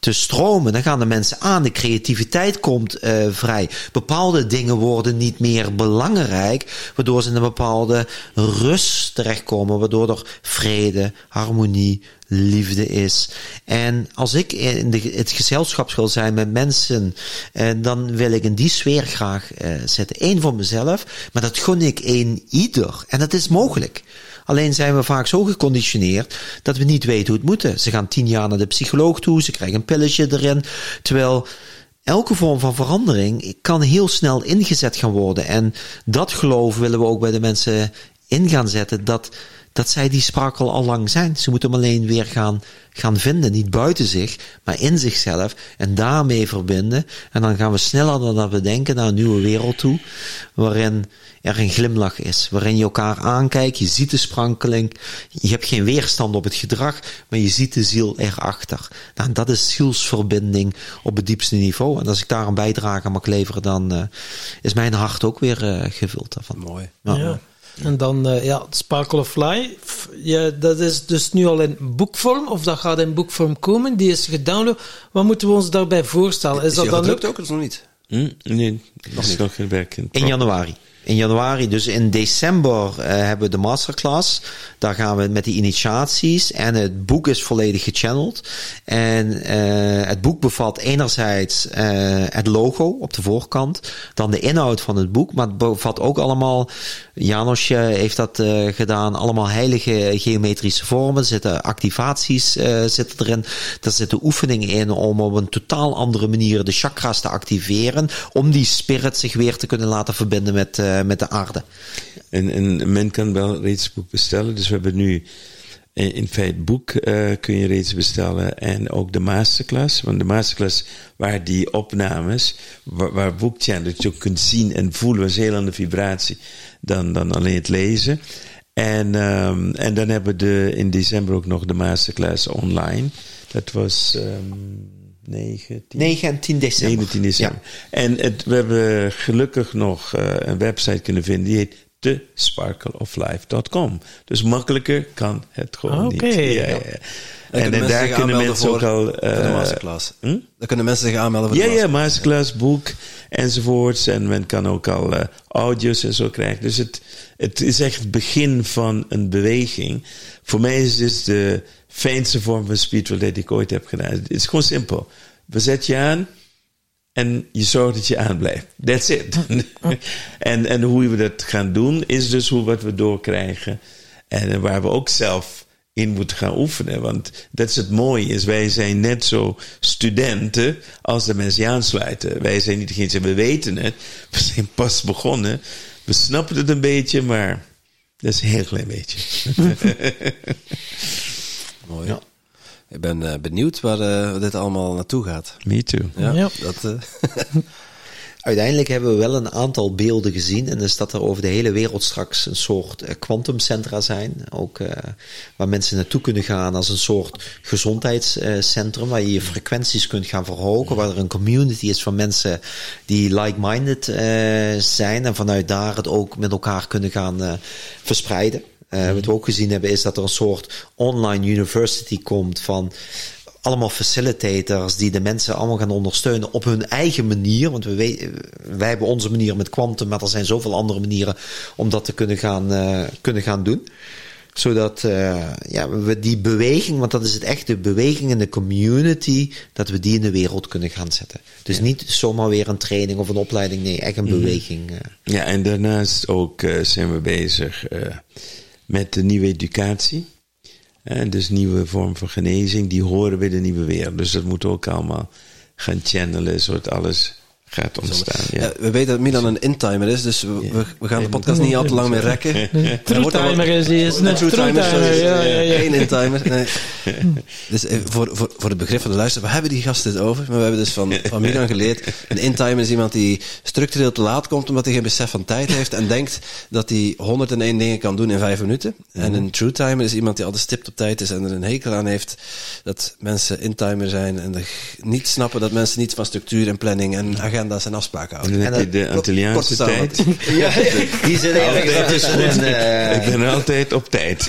te stromen, dan gaan de mensen aan. De creativiteit komt uh, vrij. Bepaalde dingen worden niet meer belangrijk, waardoor ze in een bepaalde rust terechtkomen, waardoor er vrede, harmonie, liefde is. En als ik in de, het gezelschap wil zijn met mensen, eh, dan wil ik in die sfeer graag eh, zitten. Eén voor mezelf, maar dat gun ik een ieder. En dat is mogelijk. Alleen zijn we vaak zo geconditioneerd dat we niet weten hoe het moet. Ze gaan tien jaar naar de psycholoog toe, ze krijgen een pilletje erin. Terwijl elke vorm van verandering kan heel snel ingezet gaan worden. En dat geloof willen we ook bij de mensen in gaan zetten. Dat dat zij die sprakel al lang zijn. Ze moeten hem alleen weer gaan, gaan vinden. Niet buiten zich, maar in zichzelf. En daarmee verbinden. En dan gaan we sneller dan dat we denken naar een nieuwe wereld toe. Waarin er een glimlach is. Waarin je elkaar aankijkt. Je ziet de sprankeling. Je hebt geen weerstand op het gedrag. Maar je ziet de ziel erachter. Nou, dat is zielsverbinding op het diepste niveau. En als ik daar een bijdrage mag leveren, dan uh, is mijn hart ook weer uh, gevuld daarvan. Mooi. Ja. ja. En dan, uh, ja, Sparkle of Life. Ja, dat is dus nu al in boekvorm, of dat gaat in boekvorm komen. Die is gedownload. Wat moeten we ons daarbij voorstellen? Is, is dat dan ook? ook of nog niet? Hm? Nee, nog is niet. nog geen werk in. In januari in januari. Dus in december uh, hebben we de masterclass. Daar gaan we met die initiaties. En het boek is volledig gechanneld. En uh, het boek bevat enerzijds uh, het logo op de voorkant. Dan de inhoud van het boek. Maar het bevat ook allemaal. Janos heeft dat gedaan. Allemaal heilige geometrische vormen. Er zitten activaties zitten erin. Er zitten oefeningen in om op een totaal andere manier de chakras te activeren. Om die spirit zich weer te kunnen laten verbinden met met de aarde. En, en men kan wel reeds boek bestellen. Dus we hebben nu in feite boek uh, kun je reeds bestellen. En ook de masterclass. Want de masterclass waar die opnames, waar, waar dat je ook kunt zien en voelen, was heel andere vibratie dan, dan alleen het lezen. En, um, en dan hebben we de, in december ook nog de masterclass online. Dat was... Um, 9, 10, 9 en 10 december. 9 10 december. Ja. En het, we hebben gelukkig nog uh, een website kunnen vinden die heet thesparkleoflife.com. Dus makkelijker kan het gewoon okay. niet. Ja, ja. En, en daar kunnen mensen ook al. Uh, de masterclass. Hm? Daar kunnen mensen zich aanmelden voor ja, de masterclass. Ja, masterclass, boek enzovoorts. En men kan ook al uh, audio's en zo krijgen. Dus het, het is echt het begin van een beweging. Voor mij is het de fijnste vorm van spiritualiteit die ik ooit heb gedaan. Het is gewoon simpel. We zetten je aan en je zorgt dat je aanblijft. That's it. en, en hoe we dat gaan doen, is dus hoe wat we doorkrijgen. En waar we ook zelf in moeten gaan oefenen. Want dat is het mooie, is wij zijn net zo studenten als de mensen aansluiten. Wij zijn niet degene, we weten het. We zijn pas begonnen. We snappen het een beetje, maar dat is een heel klein beetje. Mooi. Ja. Ik ben uh, benieuwd waar uh, dit allemaal naartoe gaat. Me too. Ja, ja. Dat, uh... Uiteindelijk hebben we wel een aantal beelden gezien. En dus dat er over de hele wereld straks een soort kwantumcentra zijn. Ook waar mensen naartoe kunnen gaan als een soort gezondheidscentrum. Waar je je frequenties kunt gaan verhogen. Waar er een community is van mensen die like-minded zijn. En vanuit daar het ook met elkaar kunnen gaan verspreiden. Uh, wat we ook gezien hebben is dat er een soort online university komt van allemaal facilitators die de mensen allemaal gaan ondersteunen op hun eigen manier. Want we weten, wij hebben onze manier met kwantum, maar er zijn zoveel andere manieren om dat te kunnen gaan, uh, kunnen gaan doen. Zodat uh, ja, we die beweging, want dat is het echt, de beweging in de community, dat we die in de wereld kunnen gaan zetten. Dus ja. niet zomaar weer een training of een opleiding, nee, echt een mm -hmm. beweging. Uh. Ja, en daarnaast ook zijn we bezig met de nieuwe educatie. En dus nieuwe vorm van genezing, die horen bij de nieuwe wereld. Dus dat moet ook allemaal gaan channelen, zodat alles gaat ontstaan. Ja. Ja, we weten dat Milan een intimer is, dus we, ja. we gaan de podcast niet al te lang meer rekken. Een true-timer is hij. Is een true-timer. Ja, ja, ja. Geen intimer. Nee. dus voor, voor, voor het begrip van de luisteraar, we hebben die gasten het over, maar we hebben dus van, van Milan geleerd. Een intimer is iemand die structureel te laat komt, omdat hij geen besef van tijd heeft en denkt dat hij 101 dingen kan doen in vijf minuten. En een true-timer is iemand die altijd stipt op tijd is en er een hekel aan heeft dat mensen intimer zijn en niet snappen dat mensen niet van structuur en planning en agenda's en afspraken houden. En dan heb je de Antilliaanse tijd. ja, die zit er tussenin. Uh... Ik ben altijd op tijd.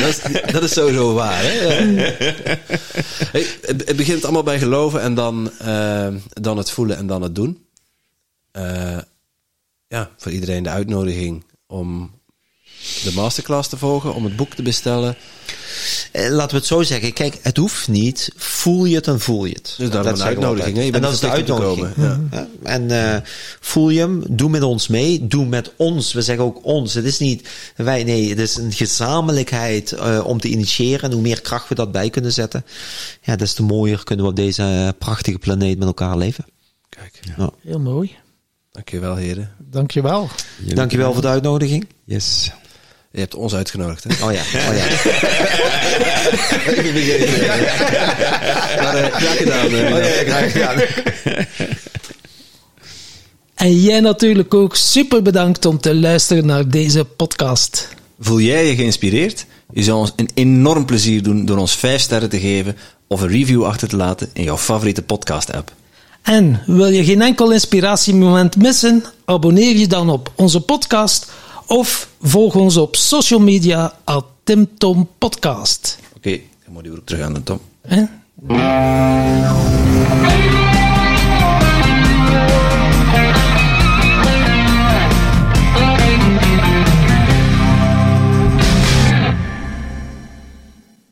dat, is, dat is sowieso waar. Hè? Hey, het begint allemaal bij geloven en dan, uh, dan het voelen en dan het doen. Uh, ja, voor iedereen de uitnodiging om de masterclass te volgen, om het boek te bestellen. Laten we het zo zeggen. Kijk, het hoeft niet. Voel je het, dan voel je het. Dus daarom een uitnodiging. En dat is de uitnodiging. Ja. Ja. En uh, voel je hem, doe met ons mee. Doe met ons. We zeggen ook ons. Het is niet wij, nee, het is een gezamenlijkheid uh, om te initiëren. En hoe meer kracht we dat bij kunnen zetten, ja, des te mooier kunnen we op deze prachtige planeet met elkaar leven. Kijk. Ja. Heel mooi. Dankjewel, heren. Dankjewel. Dankjewel voor de uitnodiging. Yes. Je hebt ons uitgenodigd, hè? Oh ja, oh ja. Maar eh, graag gedaan. eh, Oh ja, graag gedaan. En jij natuurlijk ook super bedankt om te luisteren naar deze podcast. Voel jij je geïnspireerd? Je zou ons een enorm plezier doen door ons 5 sterren te geven of een review achter te laten in jouw favoriete podcast-app. En wil je geen enkel inspiratiemoment missen? Abonneer je dan op onze podcast of volg ons op social media at TimTom Podcast. Oké, dan moet je weer terug aan de. Hè?